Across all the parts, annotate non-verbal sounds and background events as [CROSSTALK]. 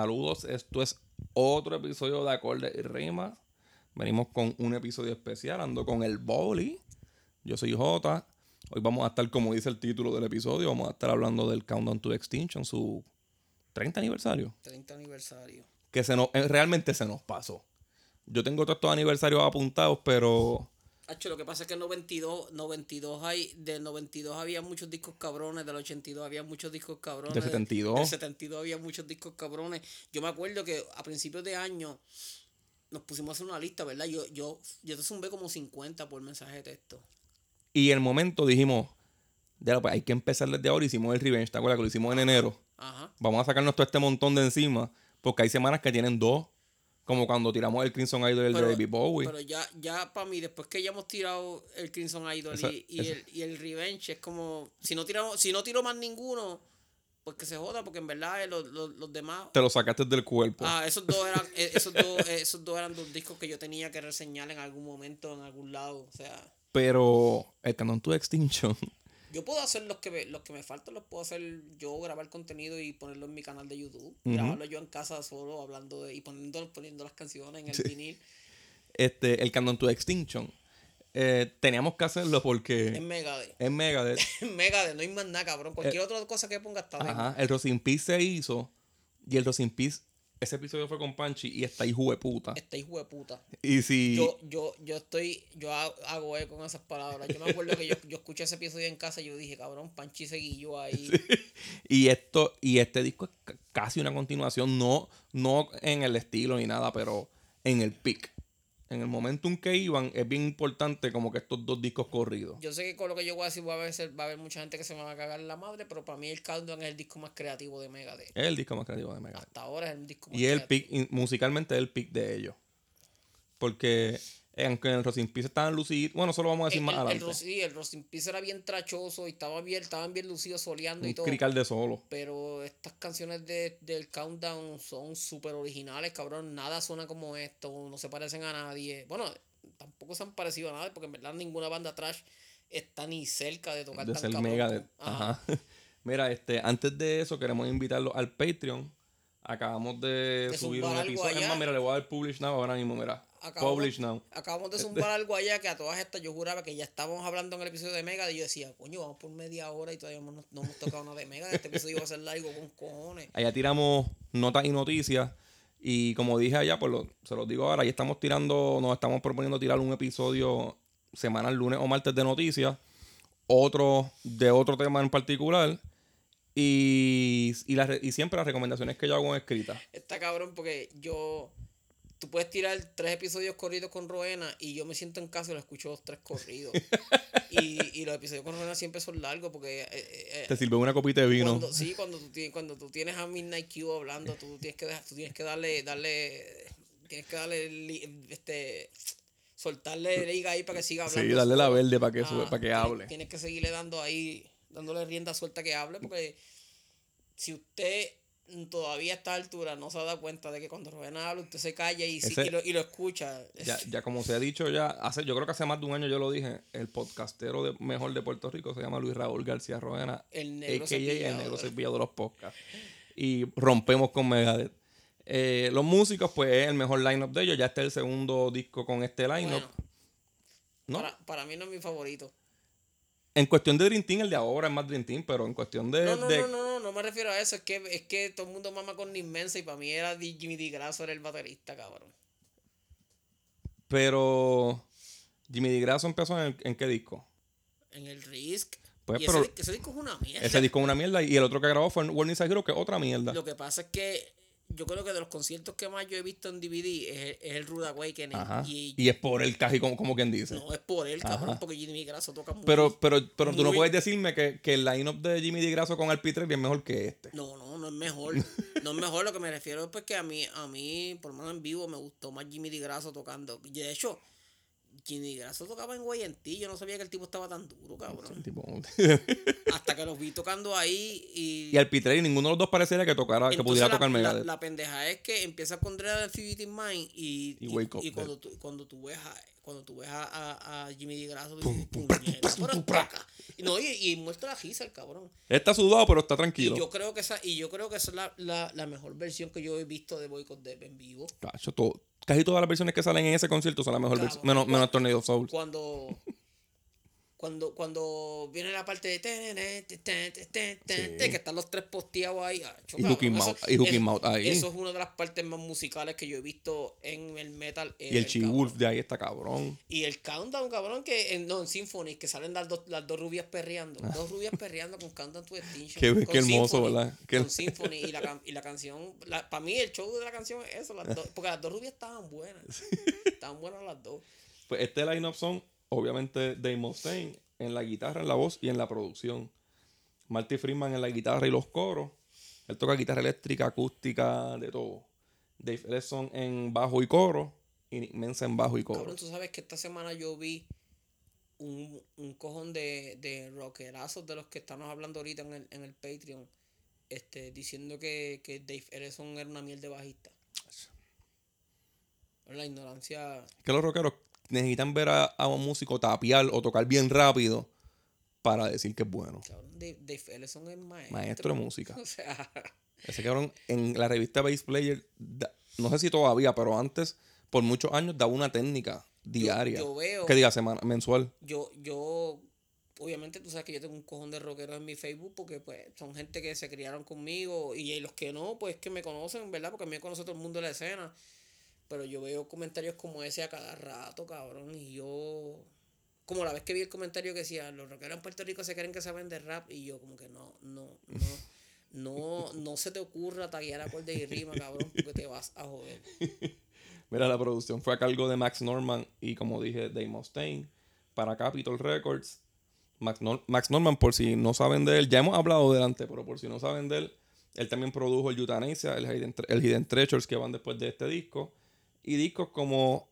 Saludos, esto es otro episodio de Acorde y Rima. Venimos con un episodio especial, ando con el Boli. Yo soy Jota. Hoy vamos a estar, como dice el título del episodio, vamos a estar hablando del Countdown to Extinction, su 30 aniversario. 30 aniversario. Que se nos, eh, realmente se nos pasó. Yo tengo todos estos aniversarios apuntados, pero Hacho, lo que pasa es que en 92, 92 hay, del 92 había muchos discos cabrones, del 82 había muchos discos cabrones. Del 72. Del 72 había muchos discos cabrones. Yo me acuerdo que a principios de año nos pusimos a hacer una lista, ¿verdad? Yo, yo, yo te zumbé como 50 por mensaje de texto. Y en el momento dijimos, ya, pues hay que empezar desde ahora. Hicimos el Revenge, ¿te acuerdas? Que lo hicimos en enero. Ajá. Vamos a sacarnos todo este montón de encima. Porque hay semanas que tienen dos. Como cuando tiramos el Crimson Idol el de David Bowie. Pero ya, ya para mí, después que ya hemos tirado el Crimson Idol Esa- y, y esa- el, y el Revenge, es como, si no tiramos, si no tiro más ninguno, pues que se joda, porque en verdad eh, los, los, los demás Te lo sacaste del cuerpo. Ah, esos dos eran, [LAUGHS] eh, esos dos, eh, esos dos eran dos discos que yo tenía que reseñar en algún momento, en algún lado. O sea, Pero el Canon to Extinction. Yo puedo hacer los que me, los que me faltan, los puedo hacer yo, grabar contenido y ponerlo en mi canal de YouTube. Grabarlo yo en casa solo, hablando de, y poniendo, poniendo las canciones en el vinil. Este, el Canon to Extinction. eh, teníamos que hacerlo porque En Megadeth. en Megadeth. [LAUGHS] En Megadeth, no hay más nada, cabrón. Cualquier otra cosa que ponga está Eh, Ajá, el Rosin Peace se hizo. Y el Rosin Peace, ese episodio fue con Panchi y está hijo de puta. Este hijo de puta. Y si. Yo, yo, yo estoy, yo ha- hago eco con esas palabras. Yo me acuerdo que yo, yo escuché ese episodio en casa y yo dije, cabrón, Panchi seguí yo ahí. [LAUGHS] Y esto, y este disco es ca- casi una continuación, no, no en el estilo ni nada, pero en el pick. En el momentum que iban, es bien importante como que estos dos discos corridos. Yo sé que con lo que yo voy a decir va a haber, va a haber mucha gente que se me va a cagar en la madre, pero para mí el Countdown es el disco más creativo de Megadeth. Es el disco más creativo de Megadeth. Hasta ahora es el disco más Y el pick, musicalmente es el pick de ellos. Porque eh, aunque en el Rosin Peace estaban lucidos, bueno, eso lo vamos a decir El, más el, el, adelante. Sí, el Rostin Peace era bien trachoso y estaba bien, estaban bien lucidos soleando y Un todo. crical de solo. Pero estas canciones de, del Countdown son súper originales, cabrón. Nada suena como esto, no se parecen a nadie. Bueno, tampoco se han parecido a nadie, porque en verdad ninguna banda trash está ni cerca de tocar de tan ser cabrón Megadeth. como- Ajá. Ajá. [LAUGHS] Mira, este, antes de eso queremos invitarlo al Patreon. Acabamos de, De subir un episodio. Es allá. más, mira, le voy a dar publish now ahora mismo, mira. Acabamos- Publish now. Acabamos de zumbar algo allá que a todas estas yo juraba que ya estábamos hablando en el episodio de Mega y yo decía, coño, vamos por media hora y todavía no, no hemos tocado nada de Mega. Este episodio va a ser largo con cojones. [LAUGHS] Allá tiramos notas y noticias. Y como dije allá, pues lo- se los digo ahora, ahí estamos tirando, nos estamos proponiendo tirar un episodio semanal, lunes o martes de noticias. Otro de otro tema en particular. Y, y, las y siempre las recomendaciones que yo hago en escritas. Está cabrón porque yo. Tú puedes tirar tres episodios corridos con Roena y yo me siento en casa y lo escucho los tres corridos. [LAUGHS] y, y los episodios con Roena siempre son largos porque. eh, eh, Te sirve una copita de vino. Cuando, sí, cuando tú, tienes, cuando tú tienes a Midnight Q hablando, tú tienes que, dejar- tú tienes que darle, darle, tienes que darle, este, soltarle liga ahí para que siga hablando. Sí, darle la verde para que, Ah, para que hable. Tienes que seguirle dando ahí, dándole rienda suelta que hable, porque si usted todavía a esta altura no se ha dado cuenta de que cuando Rubén habla, usted se calla y, Ese- y, lo, y lo escucha. Ya, ya como se ha dicho ya, hace, yo creo que hace más de un año yo lo dije, el podcastero de- mejor de Puerto Rico se llama Luis Raúl García Roena, El negro a.k.a. el negro cepillado de los podcasts. Y rompemos con Megadeth. Eh, los músicos, pues es el mejor lineup de ellos. Ya está el segundo disco con este lineup. Bueno, ¿no? para, para mí no es mi favorito. En cuestión de Dream Team, el de ahora es más Dream Team, pero en cuestión de. No, no, de- no, no, me refiero a eso. Es que, es que todo el mundo mama con Inmensa y para mí era Jimmy Di Grasso era el baterista, cabrón. Pero. Jimmy Di Grasso empezó en, el- en qué disco? En el Risk. Pues, y pero- ese, ese disco es una mierda. Ese disco es una mierda y el otro que grabó fue Warning Side Hero, que es otra mierda. Lo que pasa es que yo creo que de los conciertos que más yo he visto en DVD es, el- es el Rude Awakening. Y, Y es por el casi como, como quien dice. no es por él, cabrón, porque Jimmy Grasso toca muy Pero, pero, pero tú no muy- puedes decirme que, que el line-up de Jimmy Di Grasso con el P3 es mejor que este. No, no, no es mejor. [LAUGHS] No es mejor. Lo que me refiero es pues que a mí, a mí, por lo menos en vivo, me gustó más Jimmy Di Grasso tocando. Y de hecho, Jimmy Grasso tocaba en Guayanti. Yo no sabía que el tipo estaba tan duro, cabrón. Tipo, [LAUGHS] [LAUGHS] Hasta que los vi tocando ahí y. y al Pitrey ninguno de los dos pareciera que tocara, que Entonces, pudiera la, tocar la, Megadeth. la pendeja es que empieza con Dread Fugitive Mind y, Y Wake Up cuando, tú, cuando tú ves a, cuando tú ves a, a, a Jimmy Di Grasso, tú dices, "Puñeta, pero está acá". Y no, y, y muestra la risa el cabrón. Está sudado, pero está Y tranquilo. yo creo que esa, y yo creo que esa es la, la, la mejor versión que yo he visto de Boycott Death en vivo. Cacho, todo- casi todas las versiones que salen en ese concierto son la mejor Cabrón. versión. Menos, menos Tornado of Souls. Cuando cuando cuando viene la parte de que están los tres posteados ahí. ah, Y Hooking Mouth- ahí. Eso es una de las partes más musicales que yo he visto en el metal. Y el cabrón. de ahí está cabrón. Y el countdown, cabrón, que en, no, en Symphony, que salen las dos, las dos rubias perreando. Dos rubias perreando con Countdown to Extinction. Ah. Qué- hermoso, Symphony, ¿verdad? Con Symphony y la, [LAUGHS] y la canción. Para mí, el show de la canción es eso. Las porque las dos rubias estaban buenas. [LAUGHS] Estaban buenas las dos. Pues este line-up son, obviamente, Dave Mustaine en la guitarra, en la voz y en la producción. Marty Friedman en la guitarra y los coros. Él toca guitarra eléctrica, acústica, de todo. Dave Ellison en bajo y coro. Y Nick Menza en bajo y coro. Cabrón, tú sabes que esta semana yo vi un, un cojón de, de rockerazos de los que estamos hablando ahorita en el, en el Patreon. Este, diciendo que, que Dave Ellison era una miel de bajista. La ignorancia. que los rockeros necesitan ver a, a un músico tapiar o tocar bien rápido para decir que es bueno. Cabrón, Dave, Ellison es maestro. Maestro de música. [LAUGHS] O sea, Ese cabrón en la revista Bass Player, da- no sé si todavía, pero antes, por muchos años, daba una técnica diaria. yo veo- Que diga semana, mensual. yo, yo, obviamente tú sabes que yo tengo un cojón de rockeros en mi Facebook porque pues son gente que se criaron conmigo y los que no, pues que me conocen, ¿verdad? Porque a mí me conoce todo el mundo de la escena. Pero yo veo comentarios como ese a cada rato, cabrón, y yo... Como la vez que vi el comentario que decía, los rockeros en Puerto Rico se creen que saben de rap, y yo como que no, no, no, no, no se te ocurra taguear acordes y rima, cabrón, porque te vas a joder. [LAUGHS] Mira, la producción fue a cargo de Max Norman y, como dije, Dave Mustaine para Capitol Records. Max, Nor- Max Norman, por si no saben de él, ya hemos hablado delante, pero por si no saben de él, él también produjo el Euthanasia, el Hidden, el Hidden Treasures que van después de este disco. Y discos como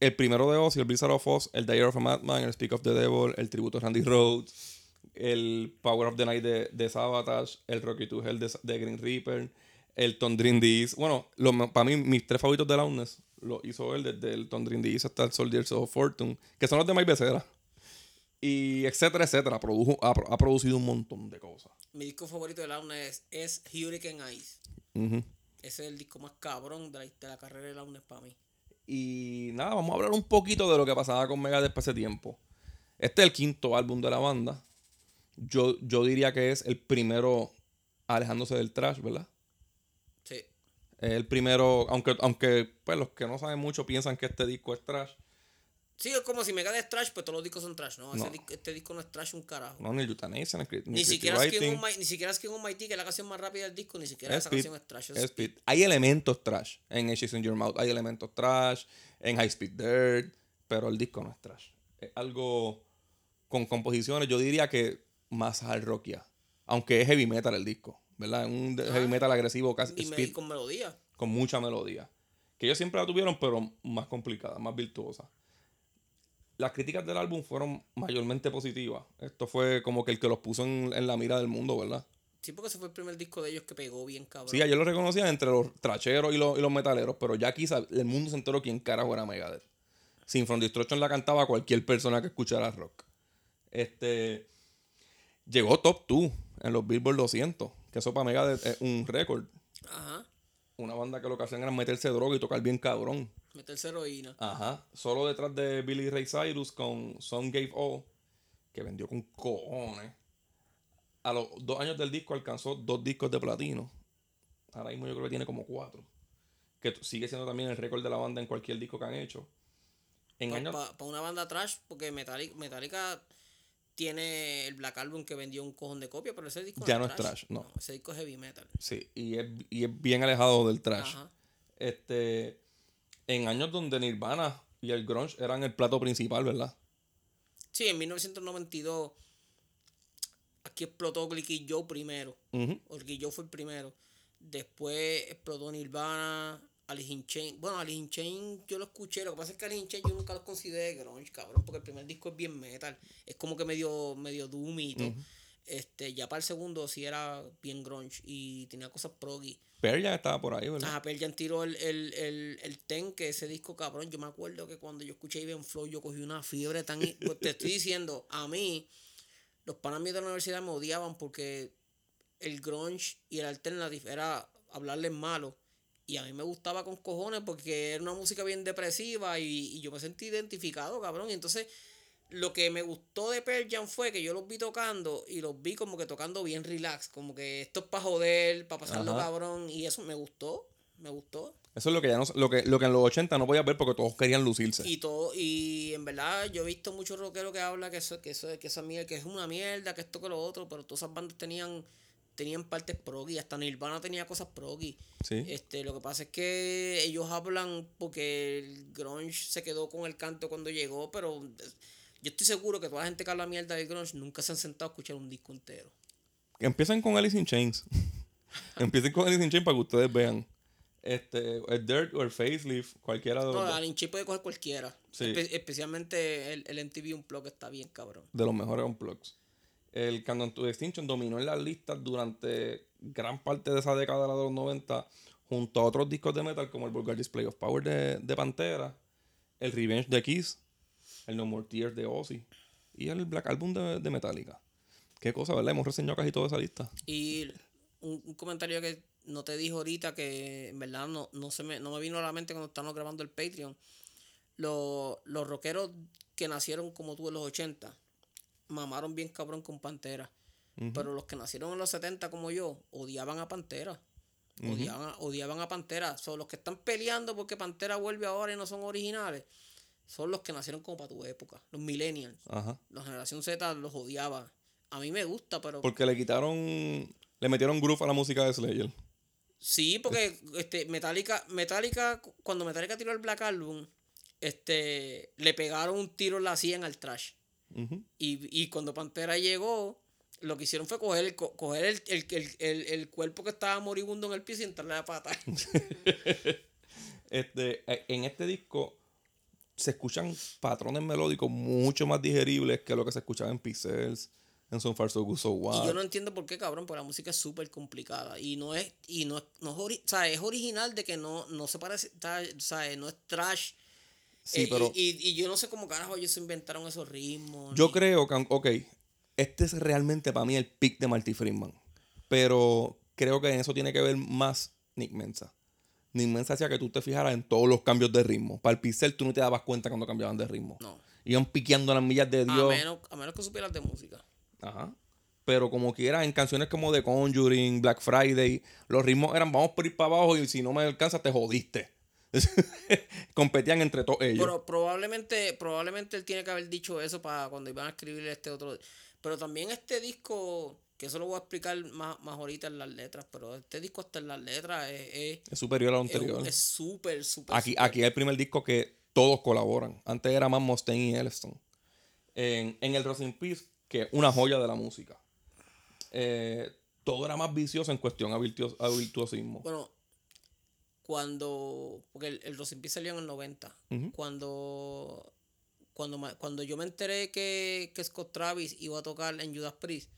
el primero de Ozzy, el Blizzard of Oz, el Day of a Madman, el Speak of the Devil, el tributo a Randy Rhodes, el Power of the Night de, de Sabotage, el Rocky to Hell de, de Green Reaper, el Thundering Deeds. Bueno, para mí, mis tres favoritos de Loudness lo hizo él desde el Thundering Deeds hasta el Soldiers of Fortune, que son los de Mike Becerra. Y etcétera, etcétera. Produjo, ha, ha producido un montón de cosas. Mi disco favorito de Launa es, es Hurricane Ice. Ujú. Ese es el disco más cabrón de la, de la carrera de Launa para mí. Y nada, vamos a hablar un poquito de lo que pasaba con Megadeth para ese tiempo. Este es el quinto álbum de la banda. Yo, yo diría que es el primero alejándose del trash, ¿verdad? Sí. Es el primero, aunque, aunque pues, los que no saben mucho piensan que este disco es trash. Sí, es como si Megadeth es trash, pues todos los discos son trash, ¿no? Este disco no es trash un carajo. No, ni el Euthanasia, ni, ni Ni siquiera, Writing, on My, ni siquiera Skin on My Tea, que es la canción más rápida del disco, ni siquiera es esa Speed, canción es trash. es es Speed. Speed. Hay elementos trash en Ashes in Your Mouth. Hay elementos trash en High Speed Dirt. Pero el disco no es trash. Es algo con composiciones, yo diría que más hard rock ya. Aunque es heavy metal el disco, ¿verdad? Un heavy metal agresivo, casi Y, speed, y con melodía. con mucha melodía. Que ellos siempre la tuvieron, pero más complicada, más virtuosa. Las críticas del álbum fueron mayormente positivas. Esto fue como que el que los puso en, en la mira del mundo, ¿verdad? Sí, porque ese fue el primer disco de ellos que pegó bien, cabrón. Sí, ayer lo reconocían entre los tracheros y los, y los metaleros, pero ya quizá el mundo se enteró quién carajo era Megadeth. Sin From Destruction la cantaba cualquier persona que escuchara rock. Este. Llegó top 2 en los Billboard 200, que eso para Megadeth es un récord. Ajá. Una banda que lo que hacían era meterse droga y tocar bien cabrón. Meterse heroína. Ajá. Solo detrás de Billy Ray Cyrus con Some Gave All, que vendió con cojones. A los dos años del disco alcanzó dos discos de platino. Ahora mismo yo creo que tiene como cuatro. Que sigue siendo también el récord de la banda en cualquier disco que han hecho. En Para años. una banda trash, porque Metallica, Metallica tiene el Black Album que vendió un cojón de copias, pero ese disco Ya no es trash, no. Ese disco es heavy metal. Sí, y es, y es bien alejado del trash. Ajá. Este. En años donde Nirvana y el Grunge eran el plato principal, ¿verdad? Sí, en 1992 aquí explotó Glicky Joe primero. O Glicky Joe fue el primero. Después explotó Nirvana. Alice in Chains. Bueno, Alice in Chains yo lo escuché. Lo que pasa es que Alice in Chains yo nunca lo consideré grunge, cabrón. Porque el primer disco es bien metal. Es como que medio, medio doomy y todo. Este, ya para el segundo sí era bien grunge y tenía cosas proggy. Pearl ya estaba por ahí, ¿verdad? Ajá, Pearl Jam tiró el, el, el, el Ten, que ese disco cabrón. Yo me acuerdo que cuando yo escuché Even Flow, yo cogí una fiebre tan. pues te estoy diciendo, a mí, los panas míos de la universidad me odiaban porque el grunge y el alternative era hablarles malo. Y a mí me gustaba con cojones porque era una música bien depresiva y, y yo me sentí identificado, cabrón. Y entonces lo que me gustó de Pearl Jam fue que yo los vi tocando y los vi como que tocando bien relax, como que esto es para joder, para pasarlo Ajá. cabrón, y eso me gustó, me gustó. Eso es lo que ya no, lo que, lo que en los 80 no podías ver porque todos querían lucirse. Y todo, y en verdad yo he visto muchos rockeros que hablan que eso, que eso, que esa mierda, que es una mierda, que esto que lo otro, pero todas esas bandas tenían, tenían partes proggy, hasta Nirvana tenía cosas proggy. Sí. Este, lo que pasa es que ellos hablan porque el grunge se quedó con el canto cuando llegó, pero yo estoy seguro que toda la gente que habla mierda del grunge nunca se han sentado a escuchar un disco entero. Empiecen con Alice in Chains. [LAUGHS] Empiecen con Alice in Chains para que ustedes vean. Este, el Dirt o el Facelift, cualquiera de los, No, Chi puede coger cualquiera. Sí. Espe- especialmente el, el MTV Unplugged está bien cabrón. de los mejores unplugs. El Countdown to Extinction dominó en las listas durante gran parte de esa década de los 90 junto a otros discos de metal como el Vulgar Display of Power de, de Pantera, el Revenge de Kiss, el No More Tears de Ozzy y el Black Album de, de Metallica. Qué cosa, ¿verdad? Hemos reseñado casi toda esa lista. Y un, comentario que no te dijo ahorita que en verdad no, no, se me, no me vino a la mente cuando estábamos grabando el Patreon. Los, los rockeros que nacieron como tú en los 80 mamaron bien cabrón con Pantera. Pero los que nacieron en los 70 como yo odiaban a Pantera. Odiaban, a- odiaban a Pantera. Son los que están peleando porque Pantera vuelve ahora y no son originales. Son los que nacieron como para tu época. Los millennials. Ajá. La generación Z los odiaba. A mí me gusta, pero... Porque le quitaron, le metieron groove a la música de Slayer. Sí, porque este, Metallica, Metallica, cu- cuando Metallica tiró el Black Album, este, le pegaron un tiro en la sien al trash. Y, y cuando Pantera llegó, lo que hicieron fue coger el, co- coger el, el, el, el- cuerpo que estaba moribundo en el piso y entrarle a pata. [LAUGHS] Este, eh, en este disco se escuchan patrones melódicos mucho más digeribles que lo que se escuchaba en Pixels, en Son Far So Good So What. Y yo no entiendo por qué, cabrón, porque la música es súper complicada. Y no es, y no, es- no es, ori- o sea, es original de que no, no se parece, o sea, no es trash. Sí, Eh, pero y, y, y yo no sé cómo carajo ellos se inventaron esos ritmos. yo ni- creo que, ok, este es realmente para mí el pick de Marty Friedman. Pero creo que en eso tiene que ver más Nick Mensa. Nick Mensa hacía que tú te fijaras en todos los cambios de ritmo. Para el Pixel tú no te dabas cuenta cuando cambiaban de ritmo. No. Iban piqueando las millas de A Dios. menos, a menos que supieras de música. Ajá. Pero como quiera, en canciones como The Conjuring, Black Friday, los ritmos eran vamos por ir para abajo y si no me alcanza te jodiste. [LAUGHS] Competían entre todos ellos. Pero probablemente, probablemente él tiene que haber dicho eso para cuando iban a escribir este otro. Pero también este disco, que eso lo voy a explicar más, más ahorita en las letras, pero este disco hasta en las letras es es- es superior al anterior. es súper, súper. aquí, aquí es el primer disco que todos colaboran. Antes era más Mustaine y Elliston. En, en el Rose in Peace, que es una joya de la música. Eh, todo era más vicioso en cuestión a, virtuos- a virtuosismo. Bueno, cuando. Porque el, el Rosin salió en el 90. Ujú. Cuando. Cuando, cuando yo me enteré que, que Scott Travis iba a tocar en Judas Priest,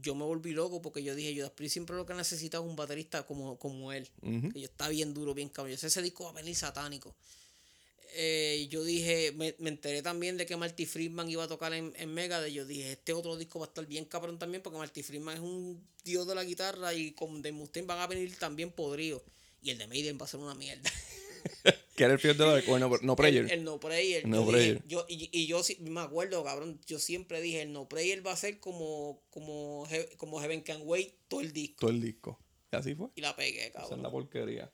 yo me volví loco porque yo dije, Judas Priest siempre lo que necesita es un baterista como, como él. Ujú. Que yo está bien duro, bien cabrón. Yo sé, ese disco va a venir satánico. Eh, yo dije, me, me enteré también de que Marty Friedman iba a tocar en, en Megadeth. Yo dije, este otro disco va a estar bien cabrón también porque Marty Friedman es un dios de la guitarra y con The Mustaine van a venir también podridos. Y el de Maiden va a ser una mierda. [LAUGHS] Que era el fiel de la de no, no Prayer. El, el No Prayer. El No yo dije- Prayer. yo, y, y yo me acuerdo, cabrón, yo siempre dije, el No Prayer va a ser como, como, como Heaven Can Wait todo el disco. todo el disco. Y así fue. Y la pegué, Esa es cabrón. la porquería.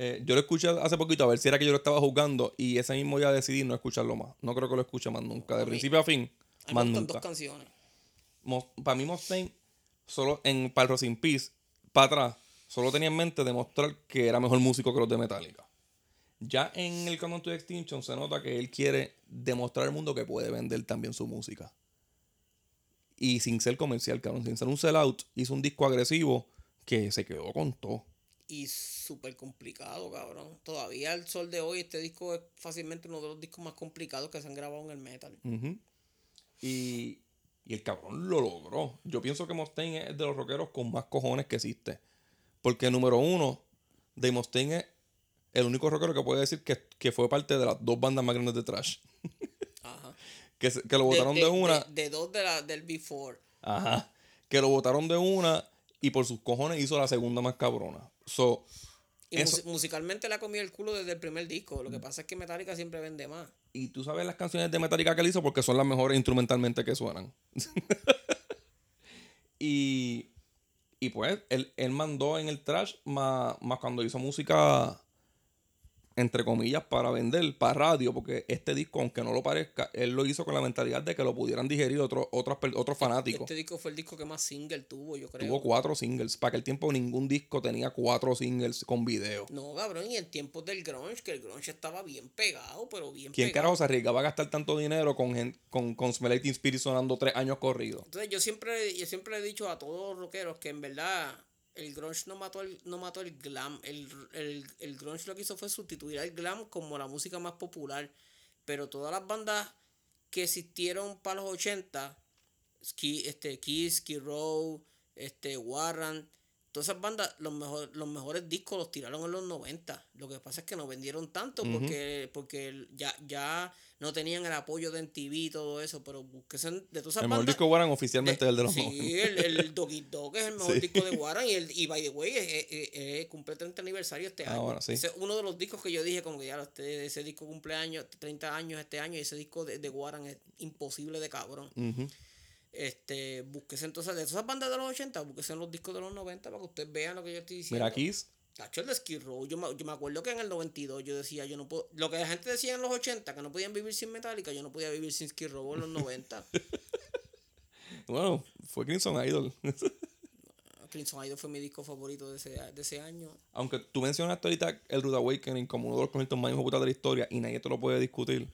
Eh, yo lo escuché hace poquito a ver si era que yo lo estaba jugando y ese mismo día decidí no escucharlo más. No creo que lo escuche más nunca. De A mí- principio a fin, A más nunca. dos canciones. para mí Mustaine, solo en para el Rose in Peace, para atrás, solo tenía en mente demostrar que era mejor músico que los de Metallica. Ya en el Countdown to Extinction se nota que él quiere demostrar al mundo que puede vender también su música. Y sin ser comercial, cabrón, sin ser un sellout, hizo un disco agresivo que se quedó con todo. y súper complicado, cabrón. Todavía al sol de hoy este disco es fácilmente uno de los discos más complicados que se han grabado en el metal. y, y el cabrón lo logró. Yo pienso que Mustaine es de los rockeros con más cojones que existe. Porque número uno, Dave Mustaine es el único rockero que puede decir que, fue parte de las dos bandas más grandes de Trash. Ajá. [LAUGHS] que, lo votaron de, una. De, dos de la, del Before. Ajá. Que lo votaron de una y por sus cojones hizo la segunda más cabrona. So, y musicalmente le ha comido el culo desde el primer disco. Lo que pasa es que Metallica siempre vende más. Y tú sabes las canciones de Metallica que él hizo porque son las mejores instrumentalmente que suenan. [LAUGHS] y, y pues él, él, mandó en el trash más, más cuando hizo música entre comillas, para vender, para radio, porque este disco, aunque no lo parezca, él lo hizo con la mentalidad de que lo pudieran digerir otros otros otros fanáticos. Este disco fue el disco que más single tuvo, yo creo. Tuvo cuatro singles. Para aquel tiempo ningún disco tenía cuatro singles con video. No, cabrón, y en tiempos del grunge, que el grunge estaba bien pegado, pero bien ¿Quién carajo se arriesgaba a gastar tanto dinero con, con, con Spirit sonando tres años corridos? Entonces yo siempre, yo siempre he dicho a todos los rockeros que en verdad el grunge no mató el, no mató el glam. El, el, grunge lo que hizo fue sustituir al glam como la música más popular. Pero todas las bandas que existieron para los 80, Ski, este, Kiss, Ski Row, este, Warren, todas esas bandas, los, mejor, los mejores discos los tiraron en los 90. Lo que pasa es que no vendieron tanto porque, porque ya, ya no tenían el apoyo de MTV y todo eso, pero búsquese de todas esas El mejor disco de Warren oficialmente es el de los Sí, el, el Doggy Dog es el mejor disco de Warren y, el, y by the way, es, cumple 30 aniversario este ah, año. Ese es uno de los discos que yo dije, como que ya este, ese disco cumpleaños, 30 años este año, y ese disco de, de Warren es imposible de cabrón. Este, búsquese entonces de esas bandas de los 80, búsquese en los discos de los 90 para que ustedes vean lo que yo estoy diciendo. Mira, Kiss. Tacho, el de Skid Row. Yo me, yo me acuerdo que en el 92 yo decía, yo no puedo. Lo que la gente decía en los 80, que no podían vivir sin Metallica, yo no podía vivir sin Skid Row en los 90. [LAUGHS] bueno, fue Crimson Idol. [LAUGHS] Crimson Idol fue mi disco favorito de ese, de ese año. Aunque tú mencionaste ahorita el Rude Awakening como uno de los conciertos más importantes de la historia y nadie te lo puede discutir.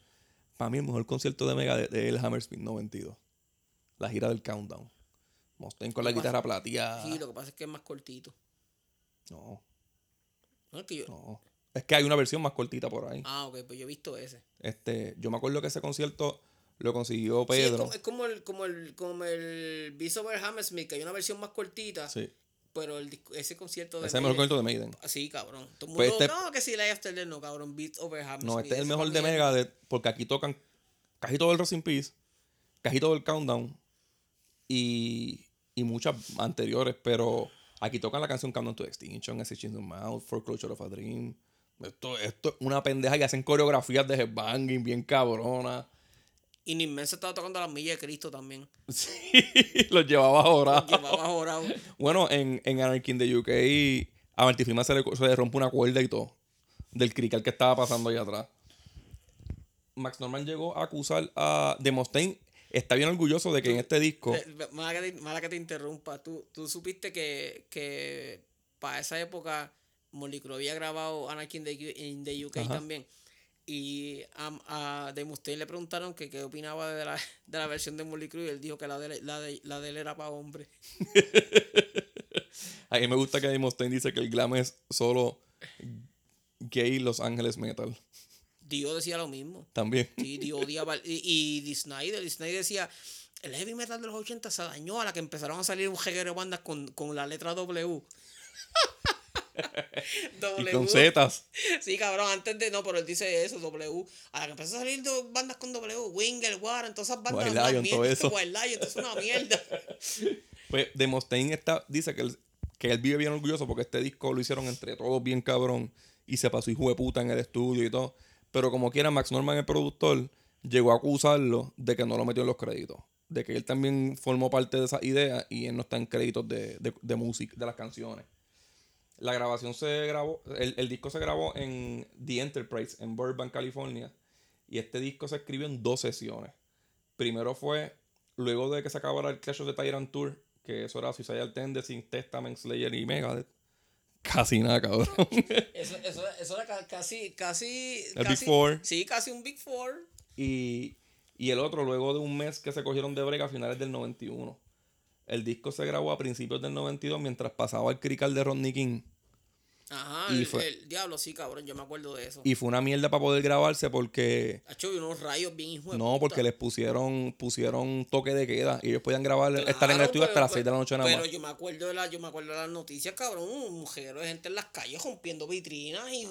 Para mí, el mejor concierto de Mega de, el Hammersmith 92 la gira del Countdown. Mustaine con la guitarra plateada. Sí, lo que pasa es que es más cortito. No. No es que yo. No. Es que hay una versión más cortita por ahí. Ah, ok, pues yo he visto ese. Este, yo me acuerdo que ese concierto lo consiguió Pedro. es, como, el, como el, como el Beast Over Hammersmith, que hay una versión más cortita. Sí. Pero el, ese concierto de Ese es el mejor concierto de Maiden. Ah, sí, cabrón. Todo el pues mundo, este no, que si la After no, cabrón. Beast Over Hammersmith. No, este es el mejor de Megadeth porque aquí tocan casi todo el Racing Peace, casi todo el Countdown y, y muchas anteriores, pero aquí tocan la canción Countdown to Extinction, As the Mouth, Foreclosure of a Dream. Esto, esto es una pendeja que hacen coreografías de headbanging bien cabrona. Y Nismen se estaba tocando la milla de Cristo también. [LAUGHS] Sí, los llevaba jorados. Los llevaba jorados. [LAUGHS] bueno, en, en Anarchy in the UK, a Marty se le, se le rompe una cuerda y todo. Del crical que estaba pasando allá atrás. Max Norman llegó a acusar a Demosthenes está bien orgulloso de que en este disco. Mala que te, interrumpa. Tú, tú supiste que, que para esa época Molly había grabado Anarchy in the, UK también. Y a, a Mustaine le preguntaron que qué opinaba de la, de la versión de Molly y él dijo que la de, la de, la de él era para hombre. [LAUGHS] a mí me gusta que Mustaine dice que el glam es solo gay Los Ángeles Metal. Dio decía lo mismo. También. Sí, Dio odiaba. Y, y Snyder, Snyder decía, el heavy metal de los 80 se dañó a la que empezaron a salir un jeguero de bandas con, con la letra W. [LAUGHS] w. Y con Zetas. Sí, cabrón, antes de. No, pero él dice eso, W. A la que empezó a salir bandas con W, Winger, Warren, todas esas bandas. White Lion, todo eso. White Lion, es una mierda. [LAUGHS] Pues Demostein está, dice que él, que él vive bien orgulloso porque este disco lo hicieron entre todos bien cabrón. Y se pasó hijo de puta en el estudio y todo. Pero como quiera, Max Norman, el productor, llegó a acusarlo de que no lo metió en los créditos. De que él también formó parte de esa idea y él no está en créditos de, de, música, de las canciones. La grabación se grabó, el, disco se grabó en The Enterprise, en Burbank, California. Y este disco se escribió en dos sesiones. Primero fue luego de que se acabara el Clash of the Tyrant Tour, que eso era Suicidal Tendency, Testament, Slayer y Megadeth. Casi nada, cabrón. [LAUGHS] Eso, eso, eso era casi, casi. El Big Four. Sí, casi un Big Four. Y, y el otro, luego de un mes que se cogieron de brega a finales del 91. El disco se grabó a principios del 92 mientras pasaba el crical de Rodney King. Ajá, Y el, fue- el diablo, sí, cabrón, yo me acuerdo de eso. Y fue una mierda para poder grabarse porque... Y unos rayos bien hijos No, puta. porque les pusieron pusieron toque de queda y ellos podían grabar, estar en el estudio hasta pero- las 6 de la noche nada Pero más. yo me acuerdo de la, yo me acuerdo de las noticias, cabrón, un mujer de gente en las calles rompiendo vitrinas y,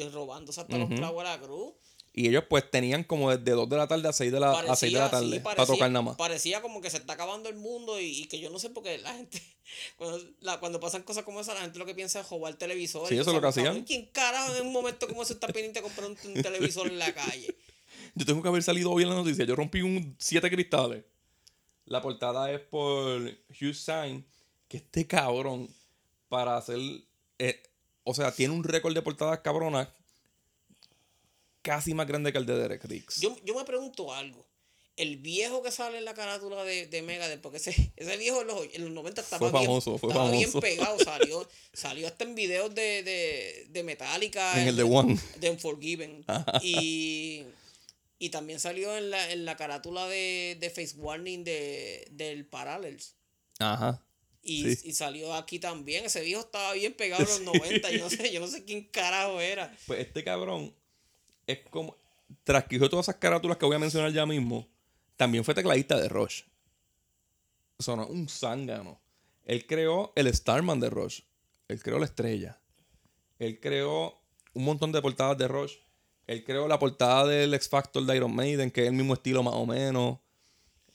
y, robándose hasta los clavos de la cruz. Y ellos pues tenían como desde 2 de la tarde a 6 de la, a 6 de la tarde sí, para tocar nada más. Parecía como que se está acabando el mundo y, y que yo no sé por qué la gente, [LAUGHS] cuando, la- cuando pasan cosas como esas, la gente lo que piensa es robar televisor. Sí, eso es lo que hacían. ¿Quién carajo en un momento como se está pendiente de comprar un, un televisor en la calle? [LAUGHS] Yo tengo que haber salido hoy en la noticia. Yo rompí un 7 cristales. La portada es por Hugh Sign, que este cabrón, para hacer. eh, o sea, tiene un récord de portadas cabronas casi más grande que el de Derek Riggs. Yo, yo me pregunto algo. El viejo que sale en la carátula de, de Megadeth, porque ese, ese viejo en los, en los 90 estaba, Fue bien, famoso, fue estaba bien pegado, salió, salió hasta en videos de, de, de Metallica. en el de One. de Unforgiven. [LAUGHS] y, y también salió en la, en la carátula de, de Face Warning de, del Parallels. Ajá. Y, Sí. y salió aquí también. Ese viejo estaba bien pegado en los [LAUGHS] 90. Yo no sé, yo no sé quién carajo era. Pues este cabrón es como. Tras que hizo todas esas carátulas que voy a mencionar ya mismo, también fue tecladista de Rush. Sonó un zángano. Él creó el Starman de Rush. Él creó la estrella. Él creó un montón de portadas de Rush. Él creó la portada del X Factor de Iron Maiden, que es el mismo estilo más o menos.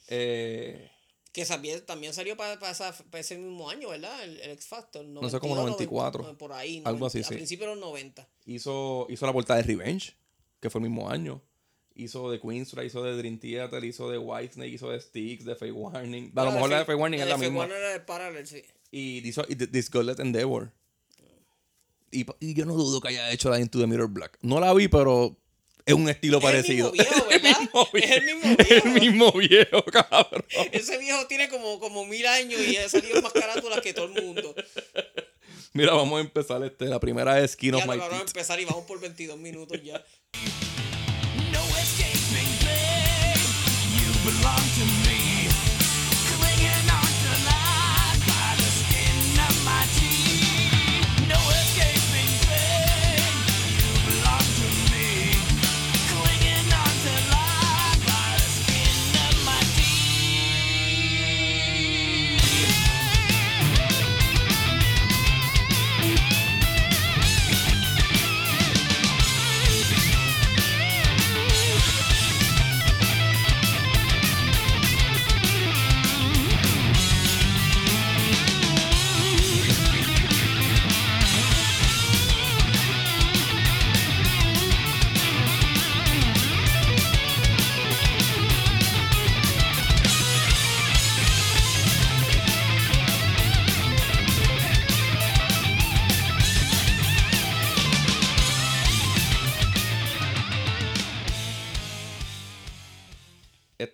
Eh, Que también, también salió para, para, esa- para ese mismo año, ¿verdad? El, el X Factor. No sé, como 94. 90, por ahí. Algo 90, así, A sí. principios de los 90. hizo, hizo la portada de Revenge, que fue el mismo año. Hizo de Queensrÿche, hizo de Dream Theater, hizo de Whitesnake, hizo de Sticks, de Fake Warning. A lo mejor la de Fake Warning es la misma. Era el Parallels, sí. Y hizo Godless Endeavor. Y, y yo no dudo que haya hecho la Into the Mirror Black. No la vi, pero es un estilo Es el parecido. mismo viejo, ¿verdad? [LAUGHS] Es el mismo Es el viejo. mismo [LAUGHS] viejo, [LAUGHS] cabrón. Ese viejo tiene como, como mil años y ha salido más carátulas que todo el mundo. [LAUGHS] Mira, vamos a empezar este. La primera es Skin of Ya My lo vamos a empezar y vamos por 22 minutos ya. No escaping pain. You belong to me.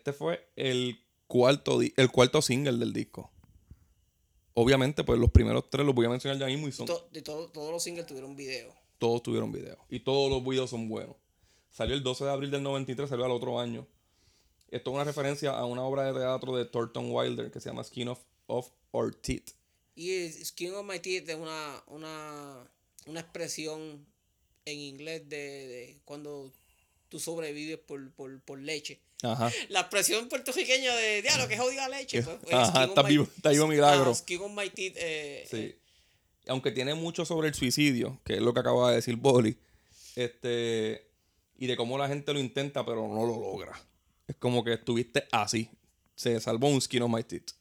Este fue el cuarto, el cuarto single del disco. Obviamente, pues los primeros tres los voy a mencionar ya mismo y son, To- de todo- todos los singles tuvieron video. todos tuvieron video. Y todos los videos son buenos. Salió el 12 de abril del 93, salió al otro año. Esto es una referencia a una obra de teatro de Thornton Wilder que se llama Skin of, of Our Teeth. Y Skin of My Teeth es una, una, una expresión en inglés de, de cuando tú sobrevives por, por, por leche. Ajá. La expresión puertorriqueña de diablo que es jodida leche. Pues, pues, Ajá, está my- vivo- está vivo milagro. of my teeth. eh, Sí. eh, Aunque tiene mucho sobre el suicidio, que es lo que acaba de decir Boli. Este. Y de cómo la gente lo intenta, pero no lo logra. Es como que estuviste así. Se salvó un skin of my teeth.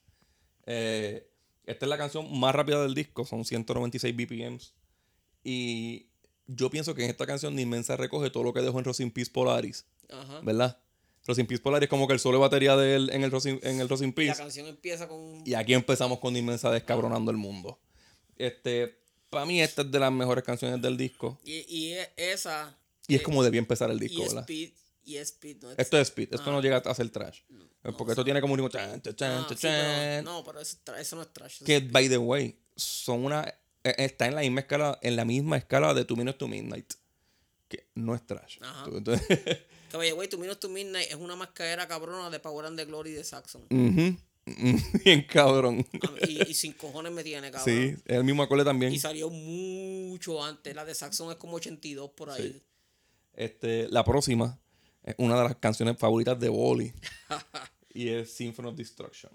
Eh, esta es la canción más rápida del disco, son 196 BPMs. Y yo pienso que en esta canción Inmensa recoge todo lo que dejó en Rosin Peace Polaris, ajá. ¿verdad? Rosin Peace Polaris es como que el solo de batería de él en el Rosin, en el Rosin Y la Peace. canción empieza con. Y aquí empezamos con Inmensa descabronando el mundo. Este, para mí esta es de las mejores canciones del disco. Y, y e- esa. Y es eh, como debía empezar el Y disco, ¿verdad? Speed. Y Speed. No, es- Esto es speed, esto Ah. no llega a ser trash. no, Porque esto tiene como un ritmo chan, chan, chan, Ah, sí, chan, pero- chan. no, pero eso, es eso no es trash. Que, es- by the way, son una. eh, Está en la misma escala, en la misma escala de Two Minutes to Midnight. Que no es trash. Ajá. Entonces, [LAUGHS] Que vaya, güey, tu Minutes to Midnight es una mascadera cabrona de Power and the Glory de Saxon. ujú. [LAUGHS] Bien cabrón. A- Y, y sin cojones me tiene, cabrón. Sí, es el mismo acorde también. Y salió mucho antes. La de Saxon es como 82 por ahí. Sí. Este, la próxima es una de las canciones favoritas de Bolly. [LAUGHS] y es Symphony of Destruction.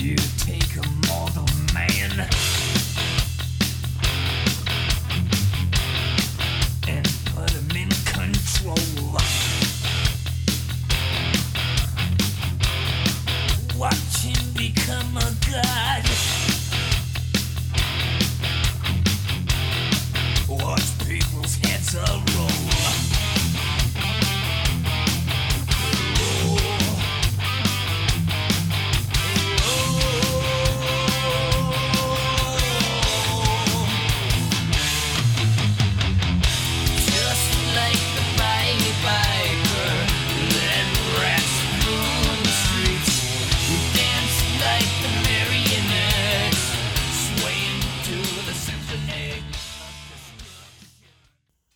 You take a mortal man people's heads are rolling.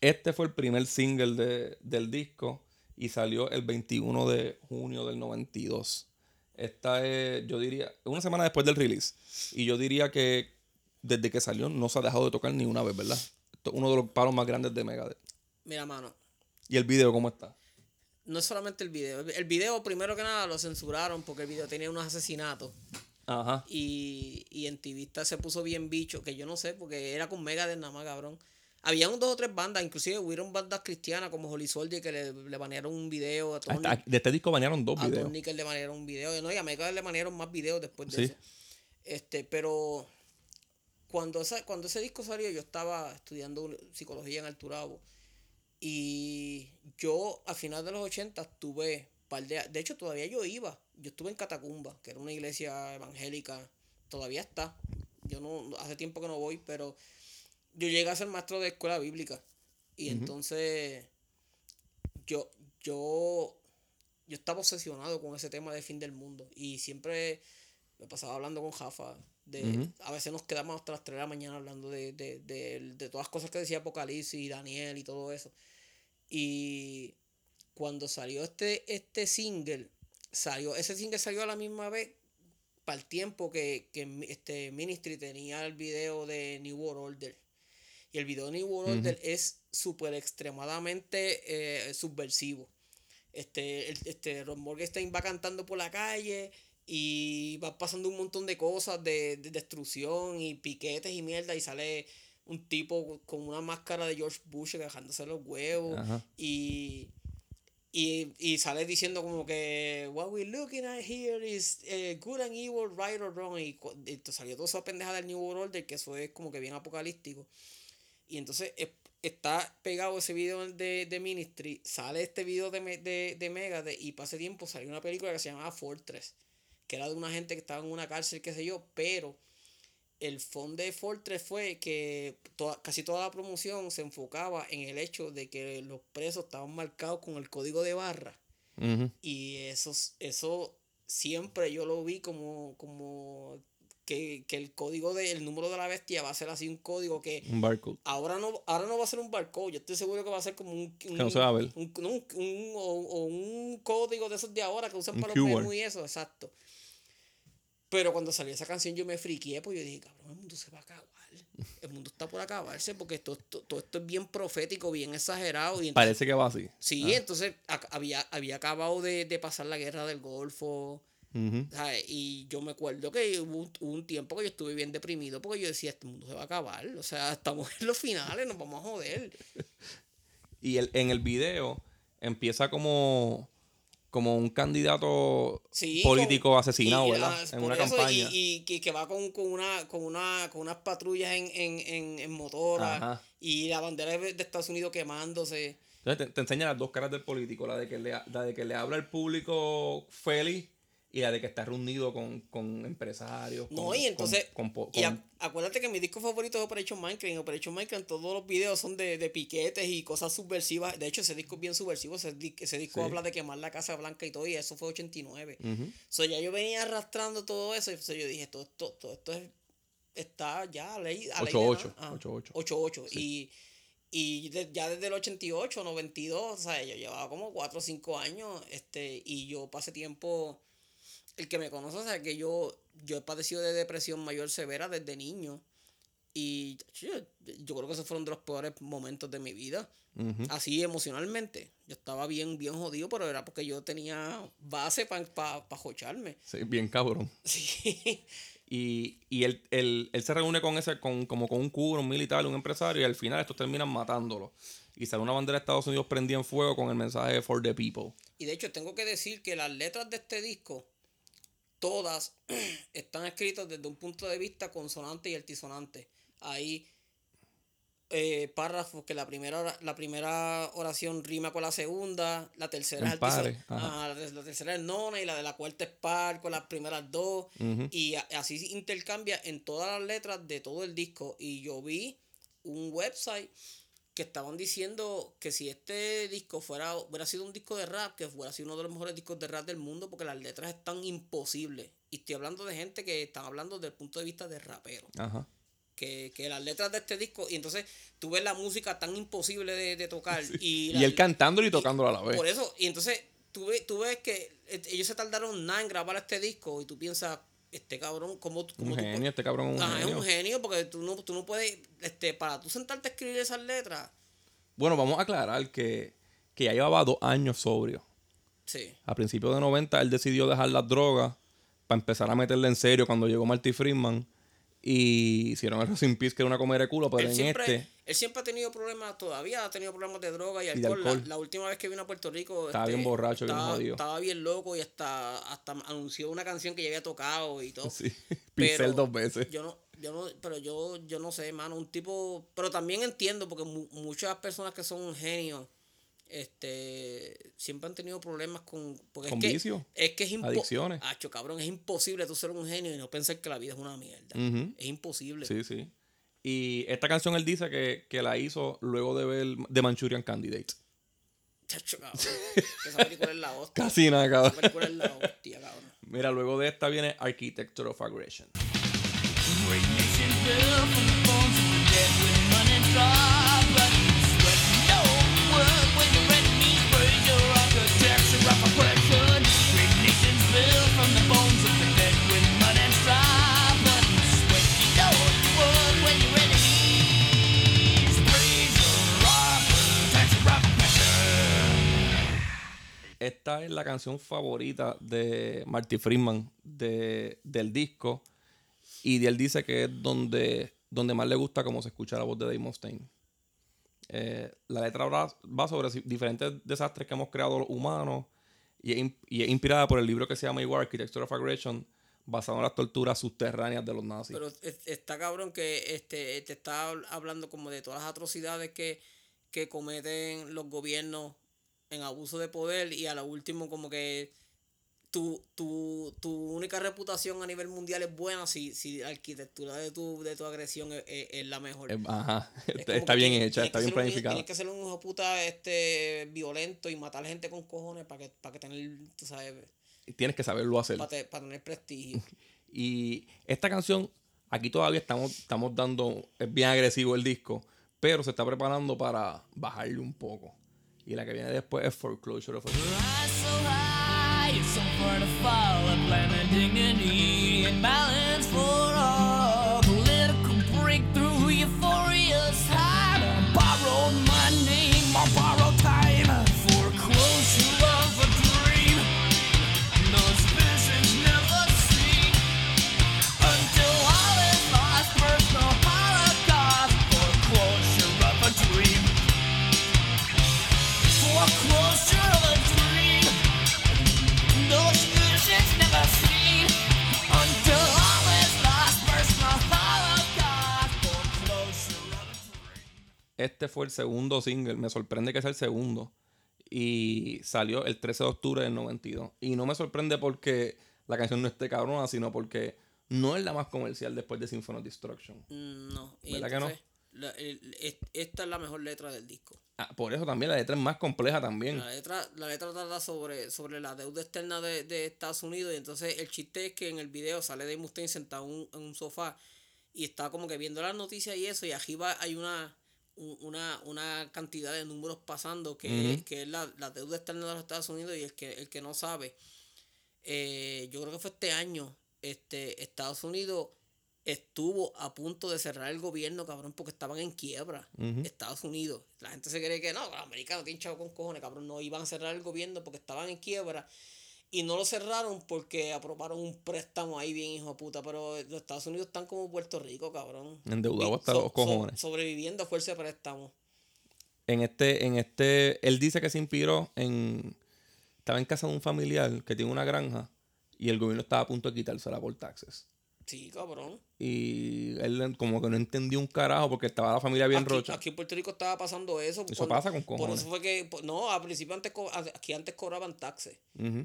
Este fue el primer single de- del disco y salió el 21 de junio del 92. Esta es, yo diría, una semana después del release. Y yo diría que desde que salió no se ha dejado de tocar ni una vez, ¿verdad? Esto es uno de los palos más grandes de Megadeth. Mira, mano. ¿Y el video cómo está? No es solamente el video. El video, primero que nada, lo censuraron porque el video tenía unos asesinatos. Ajá. Y, y en Tivista se puso bien bicho, que yo no sé, porque era con Megadeth nada más, cabrón. Había un dos o tres bandas, inclusive hubieron bandas cristianas como Holy Soldier que le, le banearon un video a. Hasta- de este disco banearon dos a videos. Tony que le banearon un video. No, y a Megadeth le banearon más videos después de Sí. eso. Este, pero cuando, esa, cuando ese disco salió, yo estaba estudiando psicología en Alturabo. Y yo, a final de los 80, estuve. Par de, de hecho, todavía yo iba. Yo estuve en Catacumba, que era una iglesia evangélica. Todavía está. Yo no. Hace tiempo que no voy, pero. Yo llegué a ser maestro de escuela bíblica. Y entonces. Yo. Yo. Yo estaba obsesionado con ese tema de fin del mundo. Y siempre me pasaba hablando con Jafa. De, A veces nos quedamos hasta las 3 de la mañana hablando de, de, de, de todas las cosas que decía Apocalipsis y Daniel y todo eso. Y cuando salió este, este single, salió, ese single salió a la misma vez para el tiempo que, que este Ministry tenía el video de New World Order. Y el video de New World Order es súper extremadamente eh, subversivo. Este, el- este Ron Morgenstein va cantando por la calle y va pasando un montón de cosas de, de destrucción y piquetes y mierda y sale un tipo con una máscara de George Bush agarrándose los huevos Ajá. y, y, y sale diciendo como que what we're looking at here is eh, good and evil, right or wrong y, y salió toda esa pendeja del New World Order que eso es como que bien apocalíptico y entonces es- está pegado ese video de, de Ministry, sale este video de, de, de Megadeth y pase tiempo salió una película que se llamaba Fortress, que era de una gente que estaba en una cárcel, qué sé yo, pero el fondo de Fortress fue que toda- casi toda la promoción se enfocaba en el hecho de que los presos estaban marcados con el código de barra. Y eso, eso siempre yo lo vi como, como que, que el código del número de la bestia va a ser así un código que Un barcode. ahora no, ahora no va a ser un barcode, yo estoy seguro que va a ser como un, un- no se va a ver. un- un- un- o, o un código de esos de ahora que usan para los QR. menús y eso, exacto. Pero cuando salió esa canción yo me friqué, pues yo dije, cabrón, el mundo se va a acabar. El mundo está por acabarse porque esto, esto- todo esto es bien profético, bien exagerado. Y entonces- Parece que va así. Sí, entonces ac- había, había acabado de, de pasar la guerra del Golfo. Y yo me acuerdo que hubo un, tiempo que yo estuve bien deprimido porque yo decía, este mundo se va a acabar. O sea, [LAUGHS] estamos en los finales, nos vamos a joder. [LAUGHS] Y el, en el video empieza como, como un candidato Sí, político con- asesinado, y, ¿verdad? ah, en una eso, campaña. Y, y que, que va con, con una, con, una, con unas patrullas en, en, en, en motora y la bandera de de Estados Unidos quemándose. Entonces te, te enseña las dos caras del político, la de que le, la de que le habla al público feliz y la de que está reunido con, con empresarios. No, con- y entonces. con- con- y a- acuérdate que mi disco favorito es Operation Minecraft. En Operation Minecraft todos los videos son de, de piquetes y cosas subversivas. De hecho, ese disco es bien subversivo. Ese, di- ese disco Sí. habla de quemar la Casa Blanca y todo. Y eso fue 89. Ujú. So, ya yo venía arrastrando todo eso. Y so, yo dije, todo esto, todo esto es, está ya a ley. a ley de 8-8, nada. Ah, 8-8. 8-8. Y, Y de- ya desde el 88, 92, o sea, yo llevaba como 4 o 5 años, este, y yo pasé tiempo, el que me conoce sabe que yo, yo he padecido de depresión mayor severa desde niño. Y yo, yo creo que esos fueron de los peores momentos de mi vida. Ujú. Así emocionalmente. Yo estaba bien, bien jodido, pero era porque yo tenía base para pa, pa jocharme. Sí, bien cabrón. [LAUGHS] Sí. Y, y él, él- él se reúne con ese, con, como con un cubro, un militar, un empresario, y al final estos terminan matándolo. Y sale una bandera de Estados Unidos prendida en fuego con el mensaje For the People. Y de hecho, tengo que decir que las letras de este disco, todas [CLEARS THROAT] están escritas desde un punto de vista consonante y altisonante. Hay eh, párrafos que la primera, ora- la primera oración rima con la segunda, la tercera es ajá. la, tercera es nona y la de la cuarta es par con las primeras dos. Y así intercambia en todas las letras de todo el disco. Y yo vi un website que estaban diciendo que si este disco fuera hubiera sido un disco de rap, que fuera sido uno de los mejores discos de rap del mundo, porque las letras están imposibles. Y estoy hablando de gente que están hablando desde el punto de vista de rapero. Ajá. Que, que las letras de este disco, y entonces tú ves la música tan imposible de, de tocar. Y, Y la- él cantándolo y tocándolo a la vez. por eso, y entonces tú, ves- tú ves que eh, ellos se tardaron nada en grabar este disco y tú piensas, este cabrón, ¿cómo, cómo Un tú genio, este cabrón es un Ajá, es genio. un genio porque tú no, tú no puedes, este, para tú sentarte a escribir esas letras, Bueno, vamos a aclarar que, que ya llevaba dos años sobrio. sí. A principios de 90 él decidió dejar las drogas para empezar a meterle en serio cuando llegó Marty Friedman. Y hicieron el Racing Peace, que era una comer de culo, pero Él en siempre, este él siempre ha tenido problemas, todavía ha tenido problemas de droga y de alcohol. La- última vez que vino a Puerto Rico este, Estaba bien borracho, estaba, bien loco y hasta, hasta anunció una canción que ya había tocado y todo. Sí, [LAUGHS] Pero Pixel dos veces. Yo no, yo no, pero yo, yo no sé, mano, un tipo, pero también entiendo porque mu- muchas personas que son genios, este, siempre han tenido problemas con, porque Con es que, vicio, es que es adicciones. Acho, cabrón, es imposible tú ser un genio y no pensar que la vida es una mierda. Es imposible. Sí, sí. Y esta canción él dice que, que la hizo luego de ver The Manchurian Candidate. Chacho, cabrón. Esa película es la hostia. Casi nada, Esa cabrón. película es la hostia, cabrón. Mira, luego de esta viene Architecture of Aggression. Esta es la canción favorita de Marty Friedman de, del disco. Y él dice que es donde, donde más le gusta cómo se escucha la voz de Dave Mustaine. Eh, la letra va, sobre diferentes desastres que hemos creado los humanos y es, inspirada por el libro que se llama igual Architecture of Aggression, basado en las torturas subterráneas de los nazis. Pero es- está cabrón que este te está hab- hablando como de todas las atrocidades que, que cometen los gobiernos en abuso de poder y a lo último como que tu, tu, tu única reputación a nivel mundial es buena si, si la arquitectura de tu, de tu agresión es, es- es la mejor. Ajá, Es [LAUGHS] está, bien hecha, está bien planificada. Tienes que ser un hijo puta este, violento y matar gente con cojones para que, para que tener, tú sabes, Tienes que saberlo hacer. para, te- para tener prestigio. [LAUGHS] Y esta canción, aquí todavía estamos, estamos dando, es bien agresivo el disco, pero se está preparando para bajarle un poco. Y la que viene después es Foreclosure of a Rise Este fue el segundo single, me sorprende que sea el segundo. Y salió el 13 de octubre del 92. Y no me sorprende porque la canción no esté cabrona, sino porque no es la más comercial después de Symphony of Destruction. Mm, No. ¿Verdad que no? la- el- esta es la mejor letra del disco. Ah, por eso también la letra es más compleja también. La letra, la letra trata sobre, sobre la deuda externa de, de Estados Unidos y entonces el chiste es que en el video sale Dave Mustaine sentado en un, en un sofá y está como que viendo las noticias y eso y arriba hay una, un- una, una cantidad de números pasando que, que es la, la deuda externa de los Estados Unidos y el que, el que no sabe, eh, yo creo que fue este año, este, Estados Unidos estuvo a punto de cerrar el gobierno, cabrón, porque estaban en quiebra. Estados Unidos. La gente se cree que no, los americanos tienen chavo con cojones, cabrón. No iban a cerrar el gobierno porque estaban en quiebra. Y no lo cerraron porque aprobaron un préstamo ahí bien, hijo de puta. Pero los Estados Unidos están como Puerto Rico, cabrón. Endeudado hasta los cojones. sobreviviendo a fuerza de préstamo. En este, en este, él dice que se inspiró en. Estaba en casa de un familiar que tiene una granja y el gobierno estaba a punto de quitársela por taxes. Sí, cabrón. Y él como que no entendió un carajo porque estaba la familia bien aquí, rocha. aquí en Puerto Rico estaba pasando eso. Eso pasa con Por cojones. eso fue que, por- no, al principio antes, aquí antes cobraban taxes.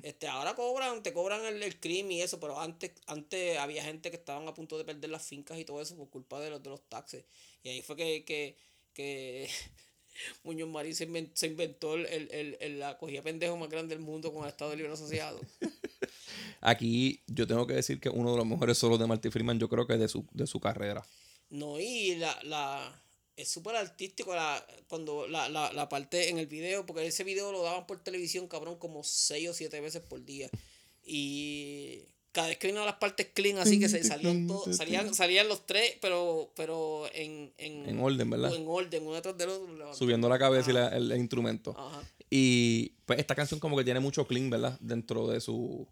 Este, ahora cobran, te cobran el, el crimen y eso, pero antes, antes había gente que estaban a punto de perder las fincas y todo eso por culpa de los, de los taxes. Y ahí fue que, que, que [LAUGHS] Muñoz Marín se inventó, el, el, el- el- la cogida pendejo más grande del mundo con el Estado Libre Asociado. [LAUGHS] Aquí yo tengo que decir que uno de los mejores solos de Marty Freeman, yo creo que de su, de su carrera. No, y la, la es súper artístico la, cuando la, la, la parte en el video, porque ese video lo daban por televisión, cabrón, como seis o siete veces por día. Y cada vez que vino las partes clean, así que se salían todos, salían, salían los tres, pero, pero en, en, En orden, ¿verdad? En orden, uno detrás del otro. Subiendo la cabeza y la- el, el instrumento. Ajá. Y pues esta canción como que tiene mucho clean, ¿verdad? Dentro de su...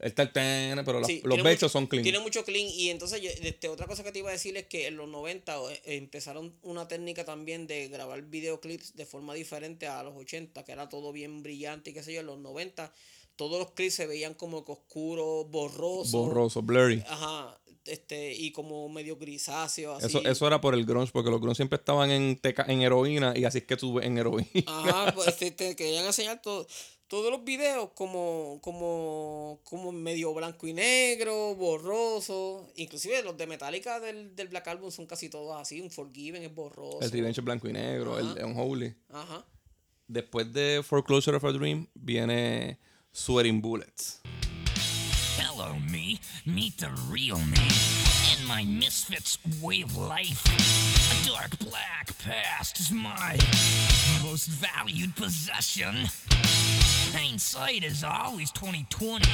Está el ten, pero Sí, los mucho- son clean. Tiene mucho clean. Y entonces, yo- este, otra cosa que te iba a decir es que en los 90 eh, empezaron una técnica también de grabar videoclips de forma diferente a los 80, que era todo bien brillante y qué sé yo. En los 90, todos los clips se veían como que oscuros, borrosos. Borroso, blurry. Ajá. Este, y como medio grisáceo. Así. Eso, eso era por el grunge, porque los grunge siempre estaban en, teca- en heroína y así es que tú ves en heroína. Ajá, [LAUGHS] pues te, te querían enseñar todo, todos los videos como, como, como medio blanco y negro, borroso. Inclusive los de Metallica del, del Black Album son casi todos así. Un Forgiven es borroso. El Revenge es blanco y negro, el Ajá. Unholy. Ajá. Después de Foreclosure of a Dream viene Sweating Bullets. Hello, me. Meet the real me. In my misfits way of life, a dark black past is my most valued possession. Hindsight is always 2020,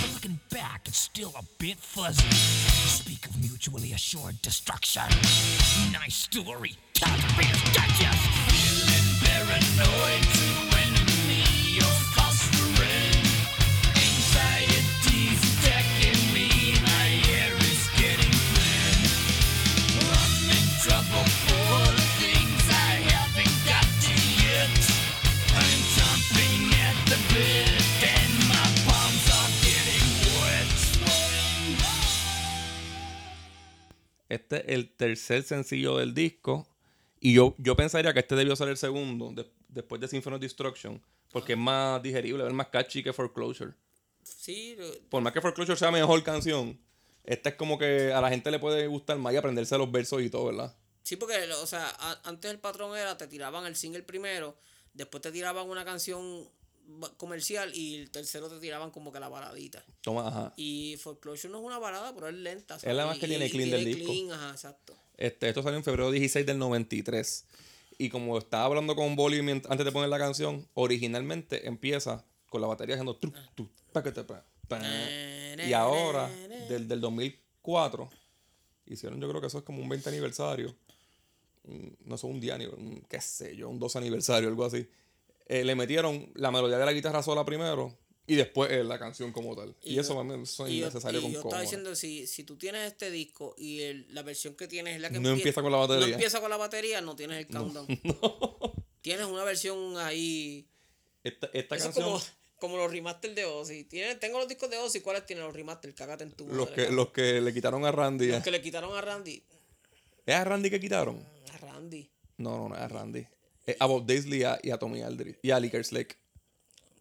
but looking back, it's still a bit fuzzy. Speak of mutually assured destruction. Nice story. Digest. Feeling paranoid Este es el tercer sencillo del disco. Y yo, yo pensaría que este debió ser el segundo, de- después de Symphony of Destruction, porque es más digerible, es más catchy que Foreclosure. Sí, lo- Por más que Foreclosure sea mejor canción, esta es como que a la gente le puede gustar más y aprenderse los versos y todo, ¿verdad? sí, porque, o sea, a- antes el patrón era, te tiraban el single primero, después te tiraban una canción comercial y el tercero te tiraban como que la baladita. Toma, ajá. Y Foreclosure no es una balada, pero es lenta. Es la más que Y- tiene y clean del disco. clean, ajá, exacto. Este, esto salió en febrero 16 del 93. Y como estaba hablando con Bolly antes de poner la canción, originalmente empieza con la batería haciendo truc, truc, paquete, pa, pa. Y ahora, del, del 2004, hicieron yo creo que eso es como un 20 aniversario. mm, No sé, un día, qué sé yo, un 2 aniversario, algo así. Eh, le metieron la melodía de la guitarra sola primero y después eh, la canción como tal. Y, eso yo- para mí eso es y yo- innecesario y con yo estaba diciendo, si, si tú tienes este disco y el- la versión que tienes es la que No empieza con la batería. No empieza con la batería, no tienes el countdown. [LAUGHS] Tienes una versión ahí. Esta, esta Eso es canción, como, como los remaster de Ozzy. Tiene, tengo los discos de Ozzy. ¿Cuáles tienen los remaster? Cágate en tu los madre, que, los que le quitaron a Randy. Los eh. que le quitaron a Randy. ¿Es a Randy que quitaron? A Randy. No, no, no es a Randy. Es a Bob Daisley y a, y a Tommy Aldridge. Y a Lickers Lake.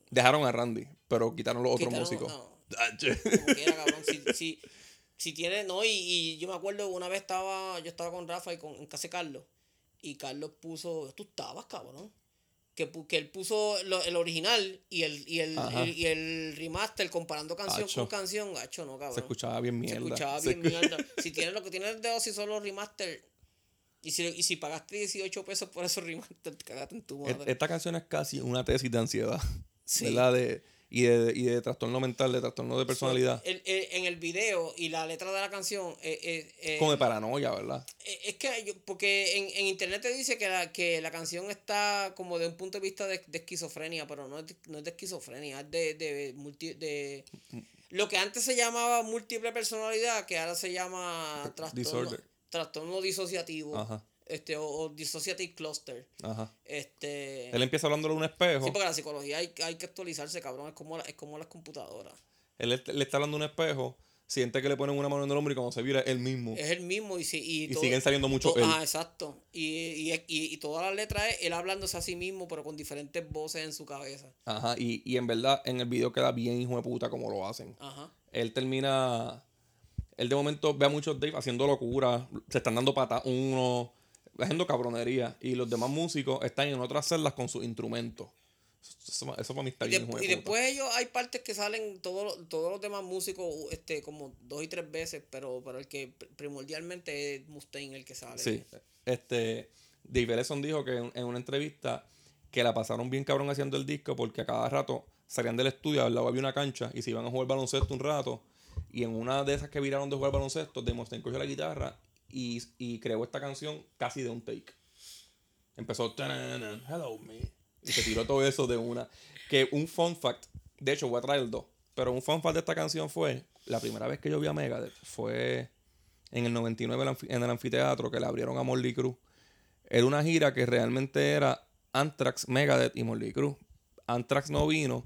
Dejaron a Randy, pero quitaron los otros músicos. no. [LAUGHS] Dache. Como quiera, cabrón. Si, si, si tiene, no, y, y yo me acuerdo una vez estaba, yo estaba con Rafa y con, en casa de Carlos. Y Carlos puso, tú estabas, cabrón. Que, que él puso lo- el original y el, y el, y, el remaster comparando canción Acho. con canción. Gacho, no, cabrón. Se escuchaba bien Se mierda. escuchaba Se bien escu- mierda. Si tienes lo que tienes de Ozzy son los remaster, Y si, y si pagaste 18 pesos por esos rimas, te cagaste en tu Et- madre. Esta canción es casi una tesis de ansiedad. Sí. ¿Verdad? De, y, de, y de trastorno mental, de trastorno de personalidad. El- el- en el video y la letra de la canción, eh, eh, eh, Como de paranoia, ¿verdad? eh, es que yo- porque en, en internet te dice que la, que la canción está como de un punto de vista de, de esquizofrenia, pero no es de, no es de esquizofrenia, es de, de, multi- de lo que antes se llamaba múltiple personalidad, que ahora se llama trastorno, Disorder. Trastorno disociativo, Ajá. este, o, o dissociative cluster. Ajá. Este, Él empieza hablando de un espejo. sí, porque la psicología hay, hay que actualizarse, cabrón, es como, la- es como las computadoras. Él le- está hablando de un espejo. Siente que le ponen una mano en el hombro y cuando se vira, él mismo. Es el mismo y, si- y, Y todo- siguen saliendo mucho to- él. Ah, exacto. Y, y, y, y toda la letra es él hablándose a sí mismo, pero con diferentes voces en su cabeza. Ajá. Y, y en verdad, en el video queda bien hijo de puta como lo hacen. Ajá. Él termina. Él de momento ve a muchos Dave haciendo locura. Se están dando patas uno. Haciendo cabronería. Y los demás músicos están en otras celdas con sus instrumentos. Eso, eso para mí está Y, bien, de- y después ellos hay partes que salen todos los- todos los demás músicos este como dos y tres veces, pero, pero el que pr- primordialmente es Mustaine el que sale. Sí. Este. Dave Ellison dijo que en, en una entrevista que la pasaron bien cabrón haciendo el disco porque a cada rato salían del estudio, al lado había una cancha y se iban a jugar baloncesto un rato. Y en una de esas que viraron de jugar baloncesto, Dave Mustaine cogió la guitarra y, y creó esta canción casi de un take. Empezó, "Tanana, hello me. Y se tiró todo eso de una. Que un fun fact, de hecho voy a traer dos, pero un fun fact de esta canción fue, la primera vez que yo vi a Megadeth fue en el 99 en el anfi- en el anfiteatro que le abrieron a Morley Cruz. Era una gira que realmente era Anthrax, Megadeth y Morley Cruz. Anthrax no vino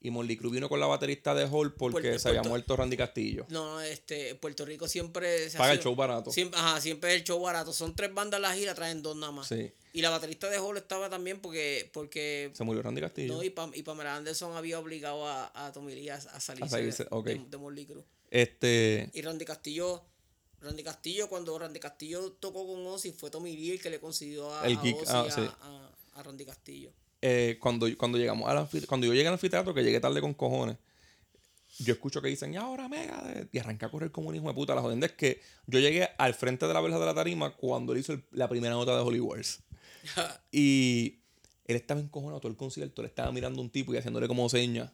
y Morley Cruz vino con la baterista de Hall porque Puerto- se había Puerto- muerto Randy Castillo. No, este, Puerto Rico siempre se Paga el show barato. Siempre, ajá, siempre es el show barato. Son tres bandas la gira, traen dos nada más. Sí. Y la baterista de Hall estaba también porque, porque Se murió Randy Castillo. no, y, Pam- y Pamela Anderson había obligado a, a Tommy Lee a, a salirse, A salirse, de, de, de Motley Crue. Este, Y Randy Castillo, Randy Castillo, cuando Randy Castillo tocó con Ozzy, fue Tommy Lee el que le consiguió a, El a gig, Ozzy ah, sí. a- a Randy Castillo. Eh, cuando, cuando llegamos al cuando yo llegué al anfiteatro, que llegué tarde con cojones, yo escucho que dicen, y ahora Megadeth, y arranca a correr como un hijo de puta. La jodienda es que yo llegué al frente de la verja de la tarima cuando él hizo el- la primera nota de Holy Wars. [LAUGHS] Y él estaba encojonado todo el concierto, le estaba mirando a un tipo y haciéndole como señas.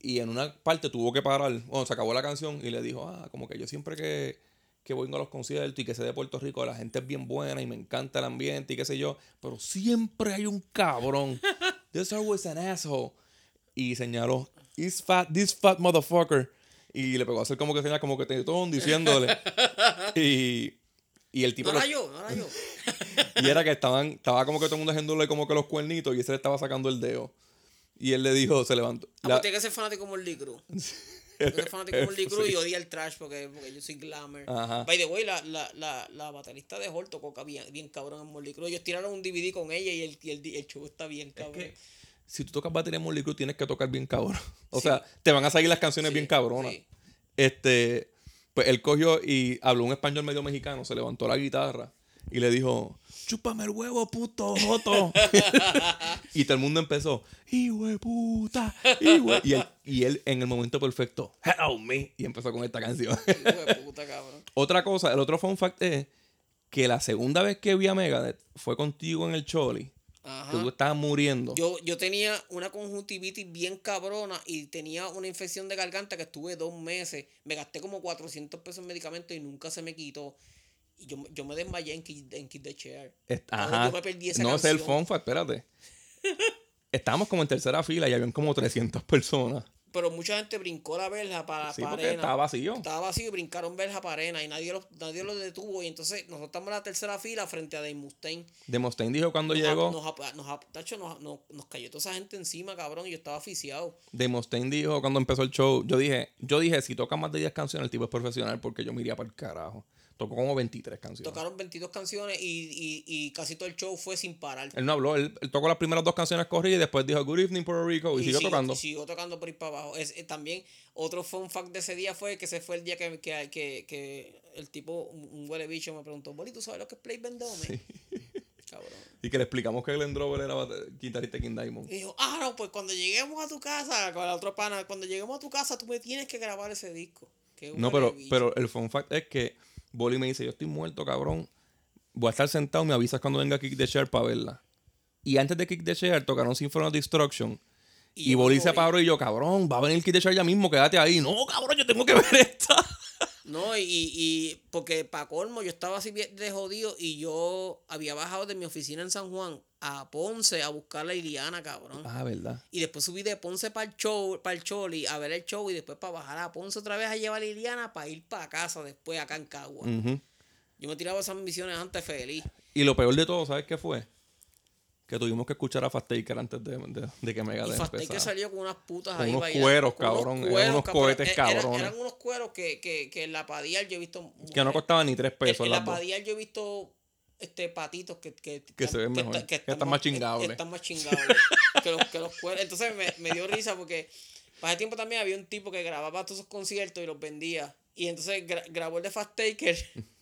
Y en una parte tuvo que parar, bueno, se acabó la canción y le dijo, ah, como que yo siempre que, que voy a los conciertos y que sé de Puerto Rico, la gente es bien buena y me encanta el ambiente y qué sé yo, pero siempre hay un cabrón. [LAUGHS] There's always an asshole. Y señaló, this fat, this fat motherfucker. Y le pegó a hacer como que señal, como que tetón diciéndole. [LAUGHS] y, y el tipo No era yo, no era yo. [LAUGHS] y era que estaban, estaba como que todo el mundo haciéndole como que los cuernitos y ese le estaba sacando el dedo. Y él le dijo, se levantó. Ah, la- pues tiene que ser fanático de Motley Crue. Que ser fanático de [LAUGHS] Motley Crue y odia el trash porque, porque yo soy glamour. Ajá. By the way, la, la, la, la baterista de Hall tocó bien, bien cabrón en Motley Crue. Ellos tiraron un DVD con ella y el, y el, el show está bien cabrón. que si tú tocas batería en Motley Crue, tienes que tocar bien cabrón. [LAUGHS] O sea, te van a salir las canciones Sí, bien cabronas. sí. Este, pues él cogió y habló un español medio mexicano, se levantó la guitarra y le dijo, chúpame el huevo, puto joto. [LAUGHS] y todo el mundo empezó, hijo de puta, hijo de-". Y él, y él en el momento perfecto, help me, y empezó con esta canción. Puta, cabrón. [LAUGHS] Otra cosa, el otro fun fact es que la segunda vez que vi a Megadeth fue contigo en el Choli. Ajá. Que tú estabas muriendo. Yo, yo tenía una conjuntivitis bien cabrona y tenía una infección de garganta que estuve dos meses. Me gasté como 400 pesos en medicamentos y nunca se me quitó. Y yo, yo me desmayé en Kid, en Kid the Chair. Ajá. yo me perdí esa no, ese es el canción. fact, espérate. [LAUGHS] Estábamos como en tercera fila y habían como 300 personas. Pero mucha gente brincó la verja para, Sí, para porque arena. estaba vacío. Estaba vacío y brincaron verja para arena y nadie los, nadie los detuvo. Y entonces nosotros estamos en la tercera fila frente a Dave Mustaine. De Mustaine dijo cuando Nos, llegó. nos, nos, tacho, nos, nos, nos cayó toda esa gente encima, cabrón, y yo estaba aficiado. De Mustaine dijo cuando empezó el show. Yo dije, yo dije, si toca más de 10 canciones, el tipo es profesional porque yo me iría para el carajo. Tocó como 23 canciones. Tocaron 22 canciones y, y, y casi todo el show fue sin parar. Él no habló, él, él tocó las primeras dos canciones corridas y después dijo Good Evening Puerto Rico y, siguió sigo- tocando. y siguió tocando por ir para abajo. Es, eh, también otro fun fact de ese día fue que ese fue el día que, que, que, que el tipo, un, huele bicho, me preguntó, Boli, ¿tú sabes lo que es Play Vendome? [LAUGHS] Cabrón. Y que le explicamos que Glenn Drover era guitarrista King Diamond. Y dijo, ah, no, pues cuando lleguemos a tu casa, con la otra pana, cuando lleguemos a tu casa, tú me tienes que grabar ese disco. No, pero, bicho. pero el fun fact es que Bolly me dice, yo estoy muerto, cabrón. voy a estar sentado, me avisas cuando venga Kick the Chair para verla. Y antes de Kick the Chair tocaron Symphony of Destruction. Y, yo Boli se paró y yo, cabrón, va a venir Kick the Chair ya mismo, quédate ahí. No, cabrón, yo tengo que [LAUGHS] ver esta. No, y, y porque para colmo yo estaba así de jodido y yo había bajado de mi oficina en San Juan a Ponce a buscar a Iliana, cabrón. Ah, verdad. Y después subí de Ponce para el show, para el Choli a ver el show y después para bajar a Ponce otra vez a llevar a Liliana para ir para casa después acá en Cagua. Ujú. Yo me tiraba esas misiones antes feliz. Y lo peor de todo, ¿sabes qué fue? Que tuvimos que escuchar a Fast Taker antes de, de, de que Megadeth empezara. salió con unas putas Con ahí unos bailando, cueros, con unos cabrón, eran cueros, unos cabrón. cohetes Eh, eran- cabrones. Eran, unos cueros que, que, que en la Padilla yo he visto. Que no costaban ni tres En, pesos en las la dos. Padilla yo he visto este patitos que, que, Que se ven mejor, que están más chingables. Están más chingables que, los, que los. Entonces me, me dio risa porque para ese tiempo también había un tipo que grababa todos esos conciertos y los vendía. Y entonces gra- grabó el de Fast Taker. [LAUGHS]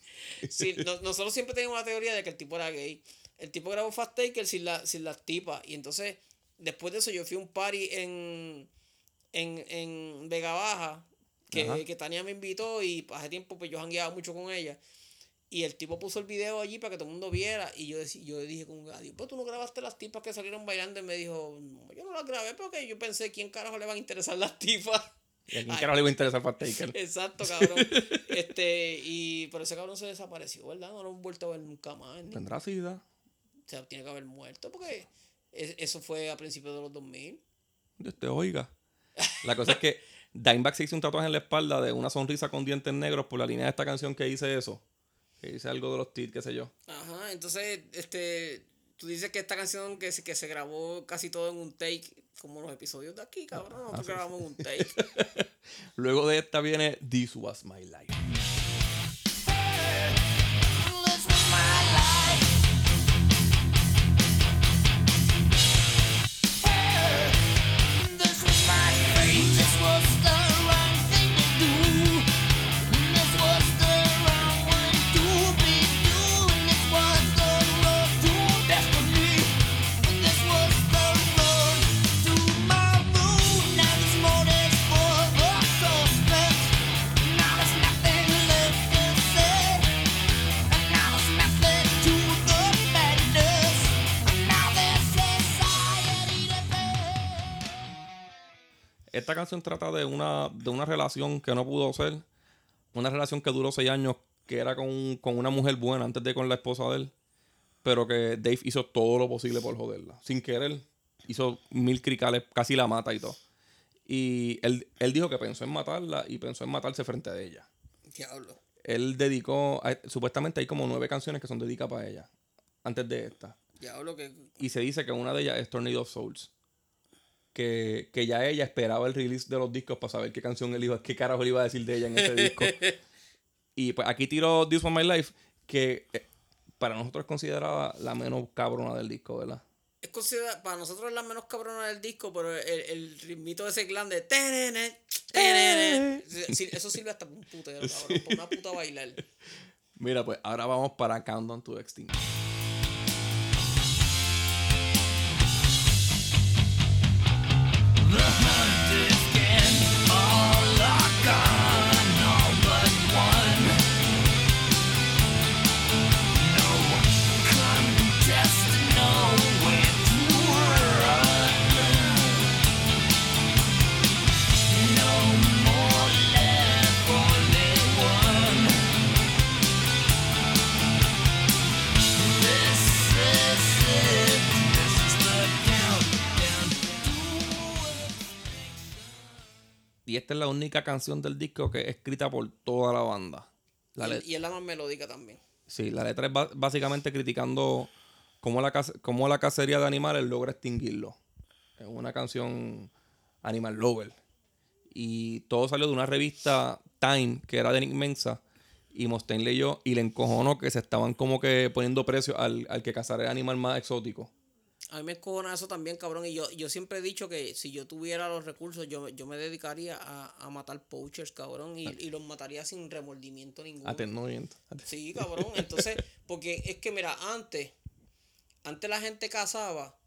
Sí, no- nosotros siempre teníamos la teoría de que el tipo era gay. El tipo grabó Fast Taker sin, la, sin las tipas. Y entonces, después de eso, yo fui a un party en, en, en Vega Baja. Ajá. Que, que Tania me invitó y hace tiempo pues yo jangueaba mucho con ella. Y el tipo puso el video allí para que todo el mundo viera. Y yo, decí- yo dije con adiós, pues tú no grabaste las tipas que salieron bailando. Y me dijo, no, yo no las grabé porque yo pensé, ¿quién carajo le van a interesar las tipas? Y a quién carajo le iba a interesar Fast Taker. Exacto, cabrón. [LAUGHS] este, y pero ese cabrón se desapareció, ¿verdad? No lo hemos vuelto a ver nunca más. ni- Tendrá sida. O sea, tiene que haber muerto porque es- eso fue a principios de los 2000. Dios te oiga. La cosa es que [LAUGHS] Dimebag se hizo un tatuaje en la espalda de una sonrisa con dientes negros por la línea de esta canción que dice eso. Que dice algo de los tits, qué sé yo. Ajá, entonces, este, tú dices que esta canción que, se- que se grabó casi todo en un take, como los episodios de aquí, cabrón. Nosotros grabamos en un take. [LAUGHS] Luego de esta viene This Was My Life. Esta canción trata de una, de una relación que no pudo ser. Una relación que duró seis años, que era con, con una mujer buena antes de con la esposa de él. Pero que Dave hizo todo lo posible por joderla. Sin querer, hizo mil cricales, casi la mata y todo. Y él, él dijo que pensó en matarla y pensó en matarse frente a ella. Diablo. Él dedicó, a- supuestamente hay como nueve canciones que son dedicadas para ella, antes de esta. Diablo que... Y se dice que una de ellas es Tornado of Souls. Que, que ya ella esperaba el release de los discos para saber qué canción él iba, qué carajo le iba a decir de ella en ese disco. [LAUGHS] y pues aquí tiro This Was My Life, que eh, para nosotros es considerada la menos cabrona del disco, ¿verdad? Es considerada, para nosotros es la menos cabrona del disco, pero el, el ritmito de ese clan de... tenene, tenene, sí, Eso sirve hasta para un putero, cabrón. Para una puta bailar. [LAUGHS] Mira, pues ahora vamos para Countdown to Extinction. Money. Y esta es la única canción del disco que es escrita por toda la banda. La Y, es la más melódica también. Sí, la letra es básicamente criticando cómo la, cómo la cacería de animales logra extinguirlo. Es una canción Animal Lover. Y todo salió de una revista Time, que era de Nick Mensa. Y Mustaine leyó y le encojonó que se estaban como que poniendo precio al, al que cazara el animal más exótico. A mí me escojona eso también, cabrón. Y yo, yo siempre he dicho que si yo tuviera los recursos, yo, yo me dedicaría a, a matar poachers, cabrón. Y, y los mataría sin remordimiento ninguno. Atendimiento. Sí, cabrón. Entonces, [LAUGHS] porque es que, mira, antes, antes la gente cazaba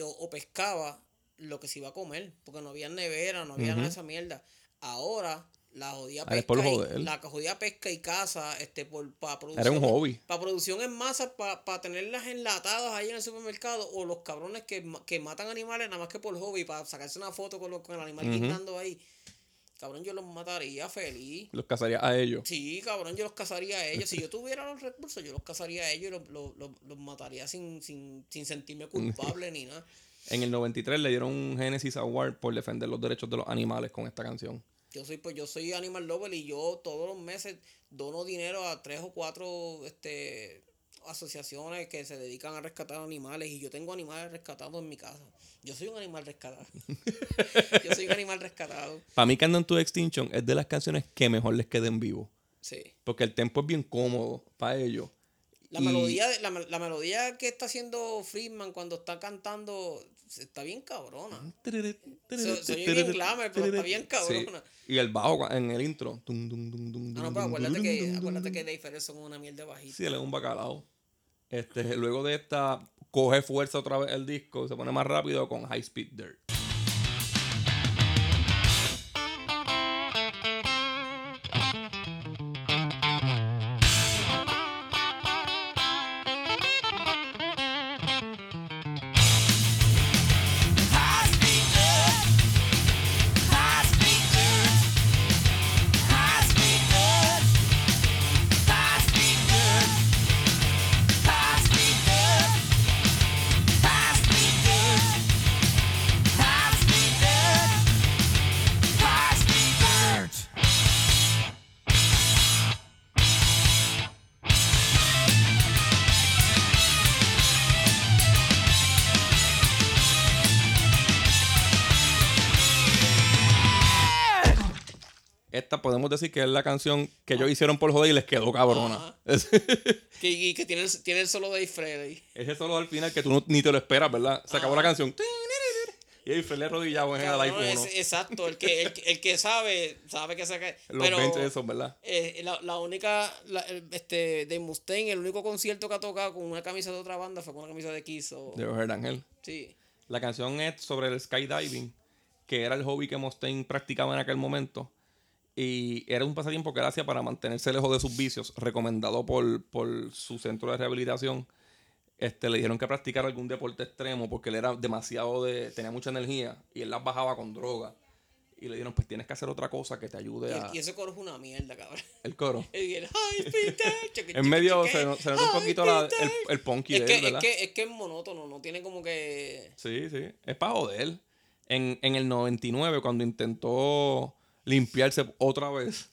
o, o pescaba lo que se iba a comer, porque no había nevera, no había nada de esa mierda. Ahora, la jodida Ah, es por pesca, y, la jodida pesca y caza, este, por, para producción. Era un hobby. Para producción en masa, para tenerlas enlatadas ahí en el supermercado, o los cabrones que, que matan animales nada más que por hobby, para sacarse una foto con, lo- con el animal Ujú. guindando ahí. Cabrón, yo los mataría feliz. Los cazaría a ellos. Sí, cabrón, yo los cazaría a ellos. Si yo tuviera los recursos, yo los cazaría a ellos y los, los, los- los mataría sin, sin, sin sentirme culpable ni nada. [LAUGHS] En el 93 le dieron un Genesis Award por defender los derechos de los animales con esta canción. Yo soy, pues yo soy animal lover y yo todos los meses dono dinero a tres o cuatro este asociaciones que se dedican a rescatar animales y yo tengo animales rescatados en mi casa. Yo soy un animal rescatado. [LAUGHS] yo soy un animal rescatado. Para mí, Countdown to Extinction es de las canciones que mejor les queda en vivo. Sí. Porque el tempo es bien cómodo para ellos. La Y- melodía, la, la melodía que está haciendo Friedman cuando está cantando está bien cabrona. Se- se oye bien glamour, pero está bien cabrona. Sí. Y el bajo en el intro. Tum, dum, dum, dum, Ah, no, dum, pero acuérdate que, acuérdate que Dave Ferrer son una mierda bajita. Sí, él es un bacalao. Este, luego de esta, coge fuerza otra vez el disco, se pone más rápido con High Speed Dirt. Decir que es la canción que ellos hicieron por joder y les quedó cabrona. [LAUGHS] Que, y que tiene, el- tiene el solo de Dave ahí. Ese solo al final que tú no- ni te lo esperas, ¿verdad? Se acabó la canción. Y el arrodillado en el iPhone. es- exacto, el que, el, que- el que sabe, sabe que se cae. Los Pero 20 esos, ¿verdad? eh, la, la única, la- este, de Mustaine, el único concierto que ha tocado con una camisa de otra banda fue con una camisa de Kiss. o- De Overhead Angel. sí. La canción es sobre el skydiving, que era el hobby que Mustaine practicaba en aquel momento. Y era un pasatiempo que él hacía para mantenerse lejos de sus vicios, recomendado por, por su centro de rehabilitación. Este, le dijeron que practicara algún deporte extremo porque él era demasiado de. tenía mucha energía y él las bajaba con droga. Y le dijeron, pues tienes que hacer otra cosa que te Y, ayude a. el- y ese coro es una mierda, cabrón. El coro. [LAUGHS] Y el dirt, chiqui, En medio se, se nota un poquito la- el, el punky Es de que, él, es, ¿verdad? que, es que es monótono, no tiene como que... Sí, sí. Es para joder. En, en el 99, cuando intentó limpiarse otra vez,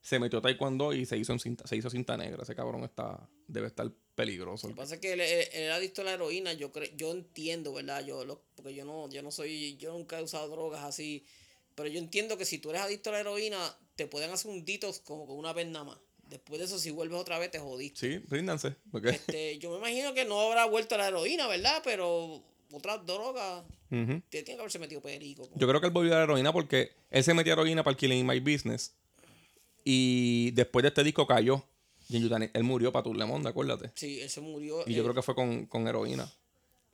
se metió a taekwondo y se hizo, en cinta, se hizo cinta negra. Ese cabrón está, debe estar peligroso. Lo que pasa es que él, él- adicto a la heroína, yo cre- yo entiendo, ¿verdad? Yo lo- porque yo no, yo no soy, yo nunca he usado drogas así, pero yo entiendo que si tú eres adicto a la heroína, te pueden hacer un detox como con una vez nada más. Después de eso, si vuelves otra vez, te jodiste. Sí, ríndanse. Este, yo me imagino que no habrá vuelto a la heroína, ¿verdad? Pero otras drogas, Ujú. te tiene que haberse metido perico. Yo creo que él volvió a la heroína porque él se metió a heroína para el Killing My Business. Y después de este disco cayó. Y él murió para tu Lemon, acuérdate. Sí, él se murió. Y yo creo que fue con, con heroína.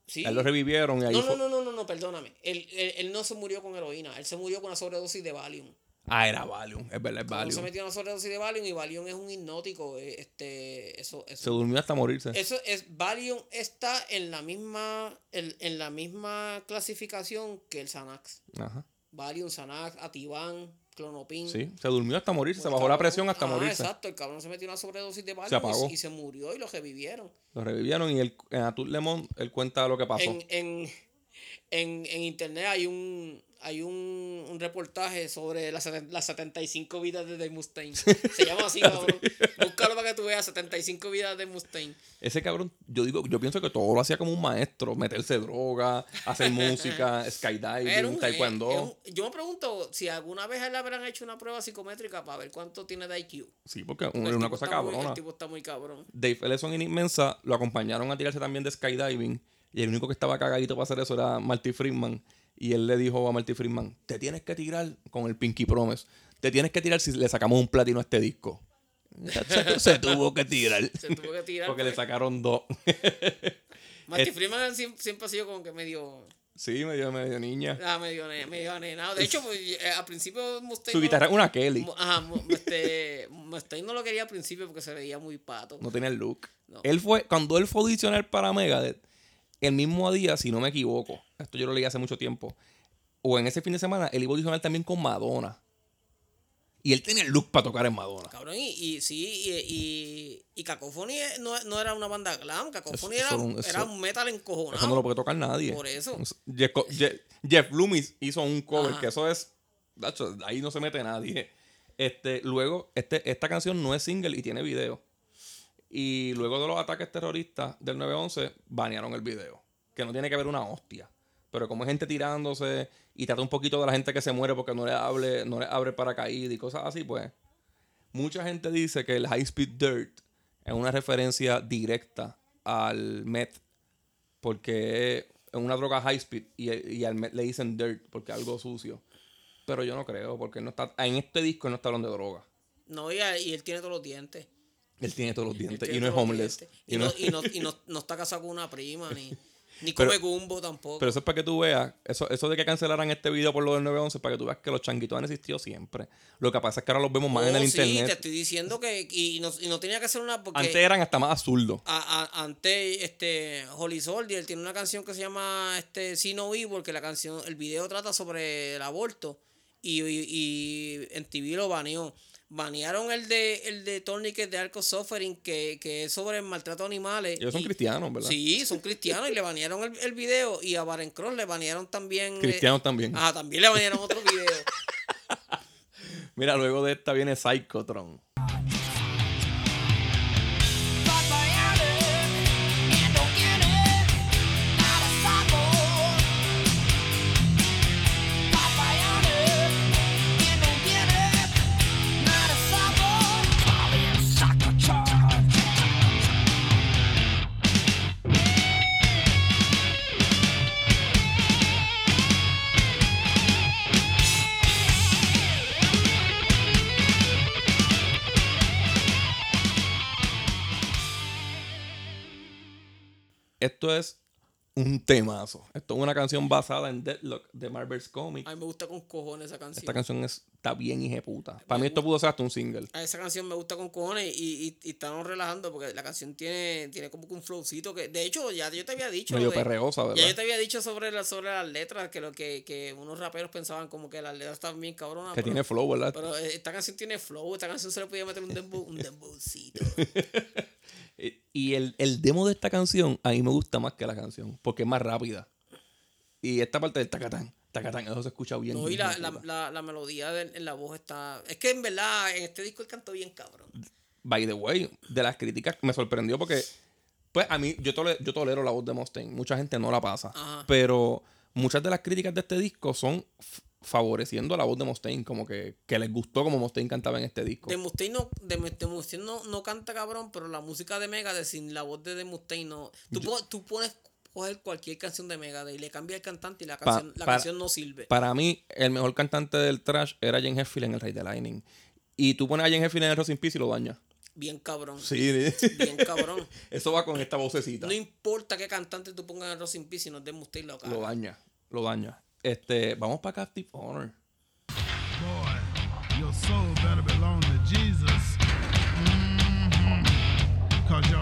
sí. Él lo revivieron y ahí No, fue. no, no, no, no, no, perdóname. Él, él, él no se murió con heroína, él se murió con una sobredosis de Valium. Ah, era Valium. Es verdad, es Uno se Valium. metió una sobredosis de Valium y Valium es un hipnótico. eh, Este, eso, Se durmió hasta morirse. eso es, Valium está en la misma, en, en la misma clasificación que el Xanax. Ajá. Valium, Xanax, Ativan, Clonopin. Sí, se durmió hasta morirse. Se el bajó la presión hasta Ajá, morirse. Exacto, el cabrón se metió una sobredosis de Valium Se apagó. y, y se murió y lo revivieron. Lo revivieron y él, en Atul Lemon él cuenta lo que pasó. En, en, en, en internet hay un hay un, un reportaje sobre las, las 75 vidas de Dave Mustaine. [LAUGHS] Se llama así, [LAUGHS] cabrón. Búscalo para que tú veas 75 vidas de Mustaine. Ese cabrón, yo digo, yo pienso que todo lo hacía como un maestro, meterse droga, hacer [LAUGHS] música, skydiving, un- taekwondo. es yo me pregunto si alguna vez él le habrán hecho una prueba psicométrica para ver cuánto tiene de IQ. Sí, porque es El una cosa muy- cabrona. el tipo está muy cabrón. Dave Ellison y Nick Mensa lo acompañaron a tirarse también de skydiving. Y el único que estaba cagadito para hacer eso era Marty Friedman. Y él le dijo a Marty Friedman: Te tienes que tirar con el Pinky Promise. Te tienes que tirar si le sacamos un platino a este disco. Se, [LAUGHS] se tuvo que tirar. Se tuvo que tirar. Porque le pues. sacaron dos. Marty es- Freeman siempre, siempre ha sido como que medio. Sí, medio, medio niña. Ah, medio, medio anenado. De hecho, pues, eh, al principio Mustaine. Su no- guitarra es una Kelly. Ajá, este, Mustaine no lo quería al principio porque se veía muy pato. No tenía el look. No. Él fue, cuando él fue a audicionar para Megadeth, el mismo día, si no me equivoco, esto yo lo leí hace mucho tiempo, o en ese fin de semana, él iba a audicionar también con Madonna. Y él tenía el look para tocar en Madonna. Cabrón, y, y sí, y, y, y Cacophony no, no era una banda glam, Cacophony era, eso- era un metal encojonado. Eso no lo puede tocar nadie. Por eso. Jeff, Jeff, Jeff Loomis hizo un cover Ajá. que eso es. Ahí no se mete nadie. Este, luego, este, esta canción no es single y tiene video. Y luego de los ataques terroristas del 9-11, banearon el video. Que no tiene que ver una hostia. Pero como hay gente tirándose y trata un poquito de la gente que se muere porque no le hable, no le abre paracaídas y cosas así, pues. Mucha gente dice que el High Speed Dirt es una referencia directa al meth porque es una droga high speed y, y al me- le dicen dirt porque es algo sucio. Pero yo no creo, porque no está en este disco no está hablando de droga. No, y él tiene todos los dientes. Él tiene todos los dientes y no es homeless. Y Y, no- y, no, y [LAUGHS] no, no está casado con una prima, ni, [LAUGHS] ni Pero- come gumbo tampoco. Pero eso es para que tú veas, eso, eso de que cancelaran este video por lo del 911, para que tú veas que los changuitos han existido siempre. Lo que pasa es que ahora los vemos más en el Oh, sí, te internet. estoy diciendo que. Y no, y no tenía que ser una. Porque Antes eran hasta más absurdos. antes, este, Holly Soldier tiene una canción que se llama este, See No Evil, que la canción, el video trata sobre el aborto. Y, y, y en TV lo baneó. Banearon el de el de Tourniquet de Arco Suffering, que, que es sobre el maltrato a animales. Ellos son Y- cristianos, ¿verdad? Sí, son cristianos y le banearon el, el video. Y a Baron Cross le banearon también. eh, Cristianos también. Ajá, también le banearon otro video. [LAUGHS] Mira, luego de esta viene Psychotron. Esto es un temazo. Esto es una canción basada en Deadlock de Marvel's Comics. A mí me gusta con cojones esa canción. Esta canción es- está bien hijeputa. Para mí esto pudo ser hasta un single. A esa canción me gusta con cojones y, y, y estamos relajando porque la canción tiene, tiene como que un flowcito que, de hecho, ya yo te había dicho. Medio de- perreosa, ya ¿verdad? yo te había dicho sobre, la, sobre las letras, que lo que, que unos raperos pensaban como que las letras estaban bien cabronas. Que pero- tiene flow, ¿verdad? Pero esta canción tiene flow, esta canción se le podía meter un dembow, un dembowcito. [LAUGHS] Y el, el demo de esta canción a mí me gusta más que la canción, porque es más rápida. Y esta parte del tacatán, tacatán, eso se escucha bien. No, y la, la, la, la melodía de- en la voz está... Es que en verdad en este disco él cantó bien cabrón. By the way, de las críticas me sorprendió porque, pues a mí, yo, tole- yo tolero la voz de Mustaine, mucha gente no la pasa, Ajá. pero muchas de las críticas de este disco son favoreciendo a la voz de Mustaine, como que, que les gustó como Mustaine cantaba en este disco. De Mustaine no, de, de Mustaine no, no canta cabrón, pero la música de Megadeth sin la voz de, de Mustaine no. Tú, tú pones coger cualquier canción de Megadeth y le cambia el cantante y la Pa- canción, la para- canción no sirve. Para mí, el mejor cantante del trash era Jen Heffield en El Rey de Lightning. Y tú pones a Jen Heffield en el Rose in Peace y lo dañas. Bien cabrón. Sí, Bien cabrón. [LAUGHS] eso va con esta vocecita. No importa qué cantante tú pongas en Rose in Peace si no es de Mustaine lo Lo daña, lo daña. Este, vamos para Captive Honor. Boy, your soul better belong to Jesus. Mhm. Cause your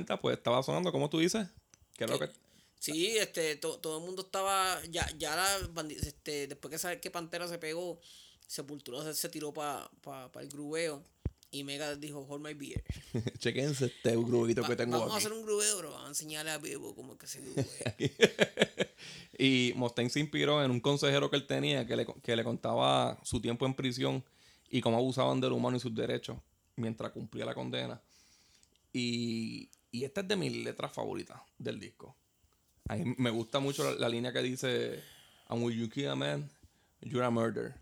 90, pues estaba sonando, como tú dices, que era lo que. Sí, este, to- todo el mundo estaba, ya, ya la este, después que sabe que Pantera se pegó, Sepultura se, se tiró para pa, pa el grubeo y Mega dijo, hold my beer. [LAUGHS] Chequense este grubito que tengo vamos a aquí. hacer un grubeo, pero vamos a enseñarle a Bebo cómo es que se [LAUGHS] grubea. Y Mustaine se inspiró en un consejero que él tenía que le, que le contaba su tiempo en prisión y cómo abusaban del humano y sus derechos mientras cumplía la condena. Y, y esta es de mis letras favoritas del disco. A mí me gusta mucho la, la línea que dice: And when you kill a man, you're a murder.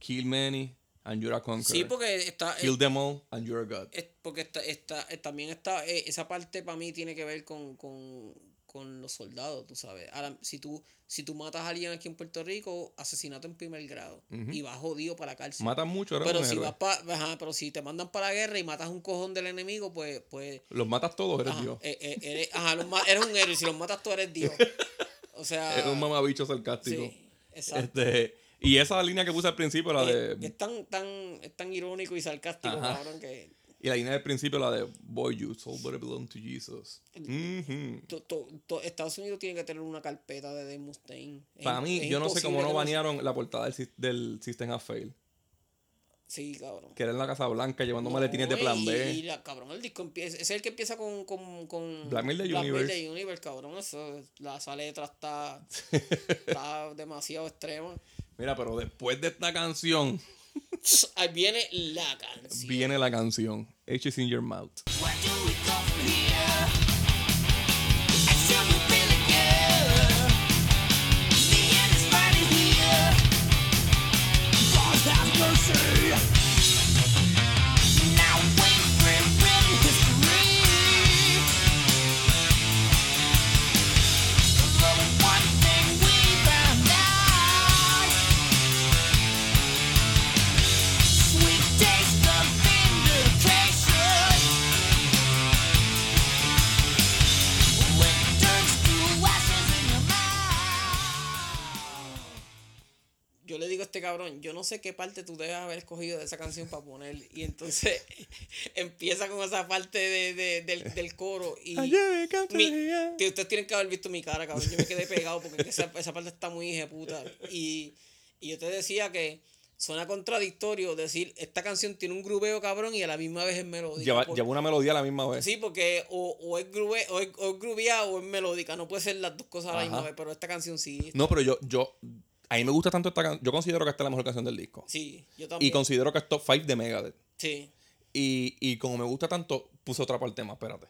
Kill many, and you're a conqueror. Sí, porque está. Kill eh, them all, and you're a god. es- porque está, está, eh, también está. eh, esa parte para mí tiene que ver con, con, con los soldados, tú sabes. Ahora, si tú, si tú matas a alguien aquí en Puerto Rico, asesinato en primer grado. Y vas jodido para la cárcel. Matan mucho, pero si vas pa, ajá, pero si te mandan para la guerra y matas un cojón del enemigo, pues, pues Los matas todos, eres ajá, Dios. eh, eh, eres, ajá, los eres un héroe y si los matas tú eres Dios. [LAUGHS] O sea, Eres un mamabicho sarcástico. sí, exacto. Este, y esa línea que puse al principio, la de. es tan, tan, es tan irónico y sarcástico, cabrón, que Y la línea del principio, la de Boy, you soul better belong to Jesus. To- to- to- Estados Unidos tiene que tener una carpeta de Dave Mustaine. Para mí, es yo no sé cómo no banearon la portada del, System of Fail. Sí, cabrón. Que era en la Casa Blanca llevando No, maletines de plan B. Y, la, cabrón, el disco empieza. Es el que empieza con. con, con Black Mirror Universe. Universe, cabrón. Eso, la, letra está. [LAUGHS] está demasiado extrema. Mira, pero después de esta canción, Ahí viene la canción. viene la canción. H is in your mouth. Yo no sé qué parte tú debes haber escogido de esa canción para poner. Y entonces [LAUGHS] empieza con esa parte de, de- del, del coro. Y mi- que ustedes tienen que haber visto mi cara, cabrón. Yo me quedé pegado porque esa, esa parte está muy puta Y, y yo te decía que suena contradictorio decir, esta canción tiene un grubeo cabrón y a la misma vez es melódica. Lleva, una melodía a la misma vez. Sí, porque o, o es grube, o es, o es grubeada o es melódica. No puede ser las dos cosas a la misma vez, pero esta canción sí. No, pero yo, yo, a mí me gusta tanto esta canción. Yo considero que esta es la mejor canción del disco. Sí, yo Y también. considero que es top 5 de Megadeth. Sí. Y, y como me gusta tanto, puse otra parte más, espérate.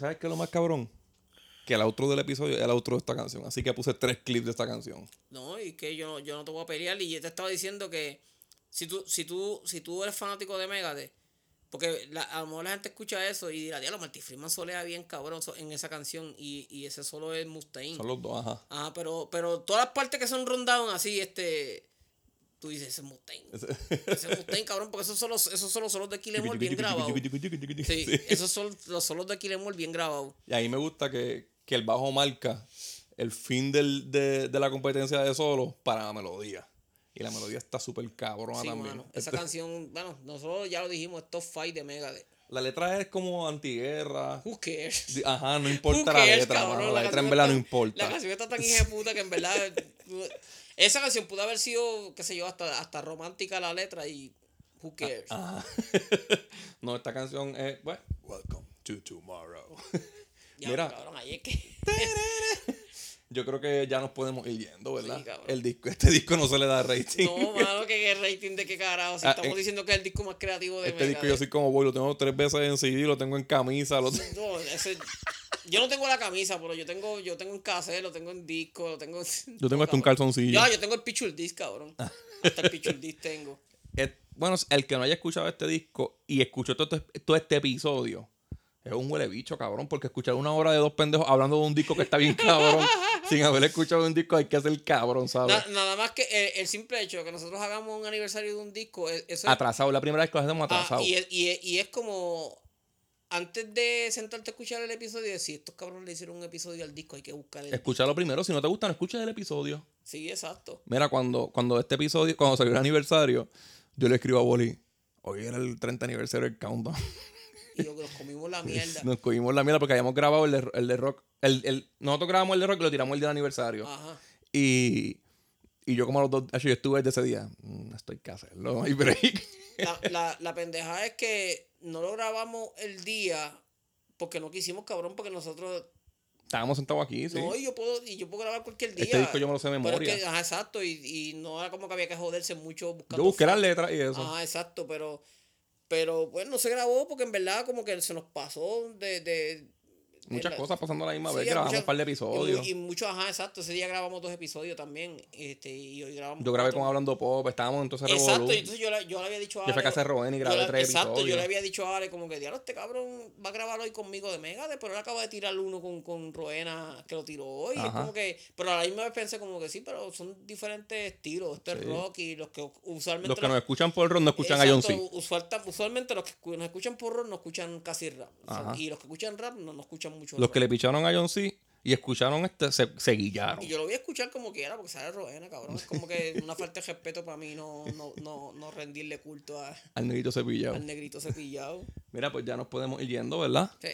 Sabes qué es lo más cabrón? Que el outro del episodio es el outro de esta canción. Así que puse tres clips de esta canción. No, y que yo, yo no te voy a pelear. Y yo te estaba diciendo que si tú, si tú, si tú eres fanático de Megadeth, porque la- a lo mejor la gente escucha eso y dirá, diablo, Marty Freeman solea bien cabrón en esa canción y, y ese solo es Mustaine. Son los dos, ajá. Ajá, pero, pero todas las partes que son rundown así, este. Tú dices, ese es. Ese es [LAUGHS] Mustaine, cabrón, porque esos son los, esos son los solos de Kill Em All bien grabados. Sí, Sí. esos son los solos de Kill Em All bien grabados. Y a mí me gusta que, que el bajo marca el fin del, de, de la competencia de solo para la melodía. Y la melodía está súper cabrona Sí, también. mano. Esa Este- canción, bueno, nosotros ya lo dijimos, es top 5 de Megadeth. La letra es como antiguerra. Who cares? Ajá, no importa la letra, cabrón? mano. La letra en verdad no importa. La canción está tan hija puta que en verdad. Esa canción pudo haber sido, qué sé yo, hasta, hasta romántica la letra y. Who cares? Ajá. [LAUGHS] no, esta canción es, bueno, Welcome to Tomorrow. [LAUGHS] Ya, Mira, cabrón, ahí es que. [LAUGHS] yo creo que ya nos podemos ir yendo, ¿verdad? Sí, el disco, este disco no se le da rating. No, mano, que qué rating de qué carajo. Si Ah, estamos eh, diciendo que es el disco más creativo de este disco yo soy como voy, lo tengo tres veces en CD, lo tengo en camisa, lo No, ese, Yo no tengo la camisa, pero yo tengo, yo tengo en cassette, lo tengo en disco, lo tengo. [LAUGHS] Yo tengo hasta un calzoncillo. Ya, yo tengo el Picture Disc, cabrón. Hasta el Picture Disc tengo. [LAUGHS] Eh, bueno, el que no haya escuchado este disco y escuchó todo, este- todo este episodio es un huele bicho, cabrón, porque escuchar una hora de dos pendejos hablando de un disco que está bien cabrón, [LAUGHS] sin haber escuchado un disco, hay que hacer cabrón, ¿sabes? Na- nada más que el, el simple hecho de que nosotros hagamos un aniversario de un disco, e- eso es- Atrasado, la primera vez que lo hacemos Ah, atrasado. y, es, y, es, y es como antes de sentarte a escuchar el episodio decir, estos cabrones le hicieron un episodio al disco, hay que buscar el Escúchalo primero, si no te gusta, no escuches el episodio. Sí, exacto. Mira, cuando, cuando este episodio, cuando salió el aniversario, yo le escribo a Boli, hoy era el 30 aniversario del Countdown. [LAUGHS] Que nos comimos la [LAUGHS] mierda. Nos cogimos la mierda porque habíamos grabado el de, el de rock. El, el, nosotros grabamos el de rock y lo tiramos el día del aniversario. Ajá. Y, y yo como a los dos, yo estuve desde ese día, "Mm, esto hay que hacerlo, no hay break. La, la, la pendeja es que no lo grabamos el día porque no quisimos, cabrón, porque nosotros Estábamos sentados aquí, sí. No, y yo puedo, y yo puedo grabar cualquier día. Este disco yo me lo sé de Pero es memoria. que, ajá, exacto, y, y no era como que había que joderse mucho buscando. yo busqué las letras y eso. Ajá, exacto, pero, pero bueno, no se grabó porque en verdad como que se nos pasó de... de Muchas la- cosas pasando a la misma Sí, vez. Grabamos muchas- un par de episodios. y muchos, ajá, exacto, ese día grabamos dos episodios también, este, y hoy grabamos Yo grabé cuatro. con Hablando Pop, estábamos entonces Exacto, revolú. y entonces yo, le- yo le había dicho a Yo fui a Ale- casa de Rowen y yo grabé tres Exacto, yo episodios. le había dicho a Ale como que, diablo, este cabrón va a grabar hoy conmigo de Megadeth, pero él acaba de tirar uno con, con Roena que lo tiró hoy. Es como que, pero a la misma vez pensé como que sí, pero son diferentes estilos. Esto es Sí. rock y los que usualmente... Los que los- nos escuchan por rock no escuchan a John C. Exacto, usual- usualmente los que nos escuchan por rock no escuchan casi rap. O sea, Ajá. y los que escuchan rap no, no escuchan mucho Los que le picharon a John C. y escucharon este se, se guillaron. Y yo lo voy a escuchar como quiera porque sale Roena, cabrón. Es como que una falta de respeto para mí no, no, no, no rendirle culto a- [LAUGHS] Al negrito cepillado. al negrito cepillado. Mira, pues ya nos podemos ir yendo, ¿verdad? Sí.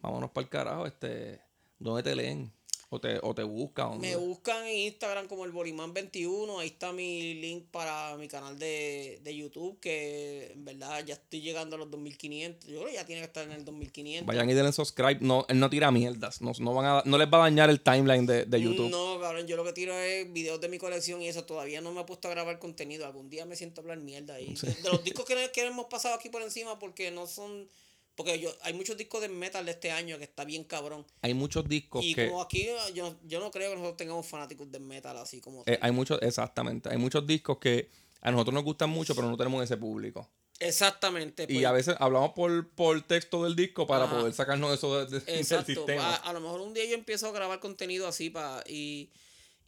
Vámonos para el carajo. Este, ¿Dónde te leen? ¿O te, o te buscan? Me buscan en Instagram como el Bolimán21. Ahí está mi link para mi canal de, de YouTube. Que en verdad ya estoy llegando a los 2500. Yo creo que ya tiene que estar en el 2500. Vayan y denle subscribe. No, él no tira mierdas. No, no, van a, no les va a dañar el timeline de, de YouTube. No, cabrón, yo lo que tiro es videos de mi colección y eso. Todavía no me he puesto a grabar contenido. Algún día me siento a hablar mierda ahí. De, de los discos que, que hemos pasado aquí por encima porque no son... Porque yo, hay muchos discos de metal de este año que está bien cabrón. Hay muchos discos Y que... como aquí yo, yo no creo que nosotros tengamos fanáticos de metal así como... eh, hay muchos, exactamente. Hay muchos discos que a nosotros nos gustan mucho, pero no tenemos ese público. Exactamente. Y pues. a veces hablamos por, por texto del disco para Ajá. poder sacarnos eso de- de- del sistema. A, a lo mejor un día yo empiezo a grabar contenido así para y,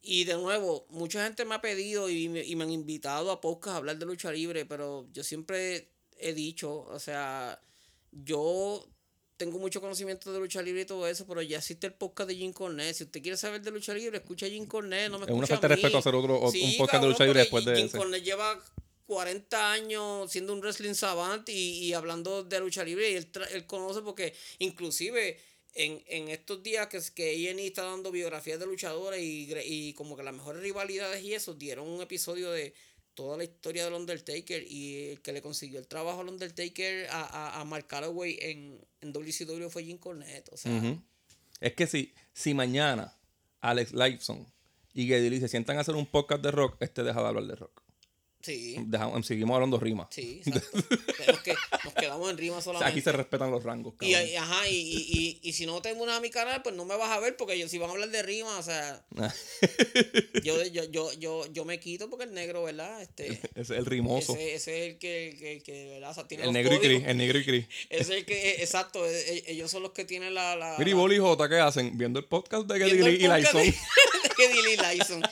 y de nuevo, mucha gente me ha pedido y me, y me han invitado a podcast a hablar de lucha libre, pero yo siempre he dicho, o sea, yo tengo mucho conocimiento de lucha libre y todo eso, pero ya existe el podcast de Jim Cornette. Si usted quiere saber de lucha libre, escucha a Jim Cornette, no me Es una falta de respeto hacer otro- un podcast de lucha libre después de Jim ese. Cornette lleva 40 años siendo un wrestling savant y, y hablando de lucha libre y él, él conoce porque inclusive en, en estos días que, que A&E está dando biografías de luchadores y, y como que las mejores rivalidades y eso, dieron un episodio de toda la historia del Undertaker y el que le consiguió el trabajo al Undertaker a, a, a Mark Calloway en, en WCW fue Jim Cornette. O sea. Es que si, si mañana Alex Lifeson y Geddy se sientan a hacer un podcast de rock, este deja de hablar de rock. Sí, Dejamos- seguimos hablando rimas. sí, exacto. Tenemos que, nos quedamos en rima [LAUGHS] O sea, solamente. aquí se respetan los rangos. Y, y- ajá, y, y, y, y si no te unes a mi canal, pues no me vas a ver, porque yo, si van a hablar de rima, o sea, [LAUGHS] yo, yo, yo, yo, yo me quito porque el negro, ¿verdad? Este, [LAUGHS] Ese es el rimoso. ese, ese es el que, el que, el que, ¿verdad? O sea, tiene el los negro y. Cris. El negro y Cris. Ese es el que, eh, exacto, eh, eh, ellos son los que tienen la... la Mira, y Boli y Jota, ¿qué hacen? Viendo el podcast de Lee y Lifeson. de- Lee Lyson.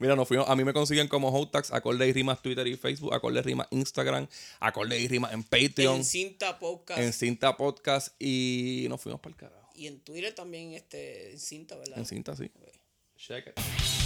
Mira, nos fuimos. A mí me consiguen como Hotax, acorde y rimas Twitter y Facebook, acorde y rimas Instagram, acorde y rimas en Patreon, En Cinta Podcast. en Cinta Podcast y nos fuimos para el carajo. Y en Twitter también, este, en Cinta, ¿verdad? En Cinta, sí. Ok. Check it.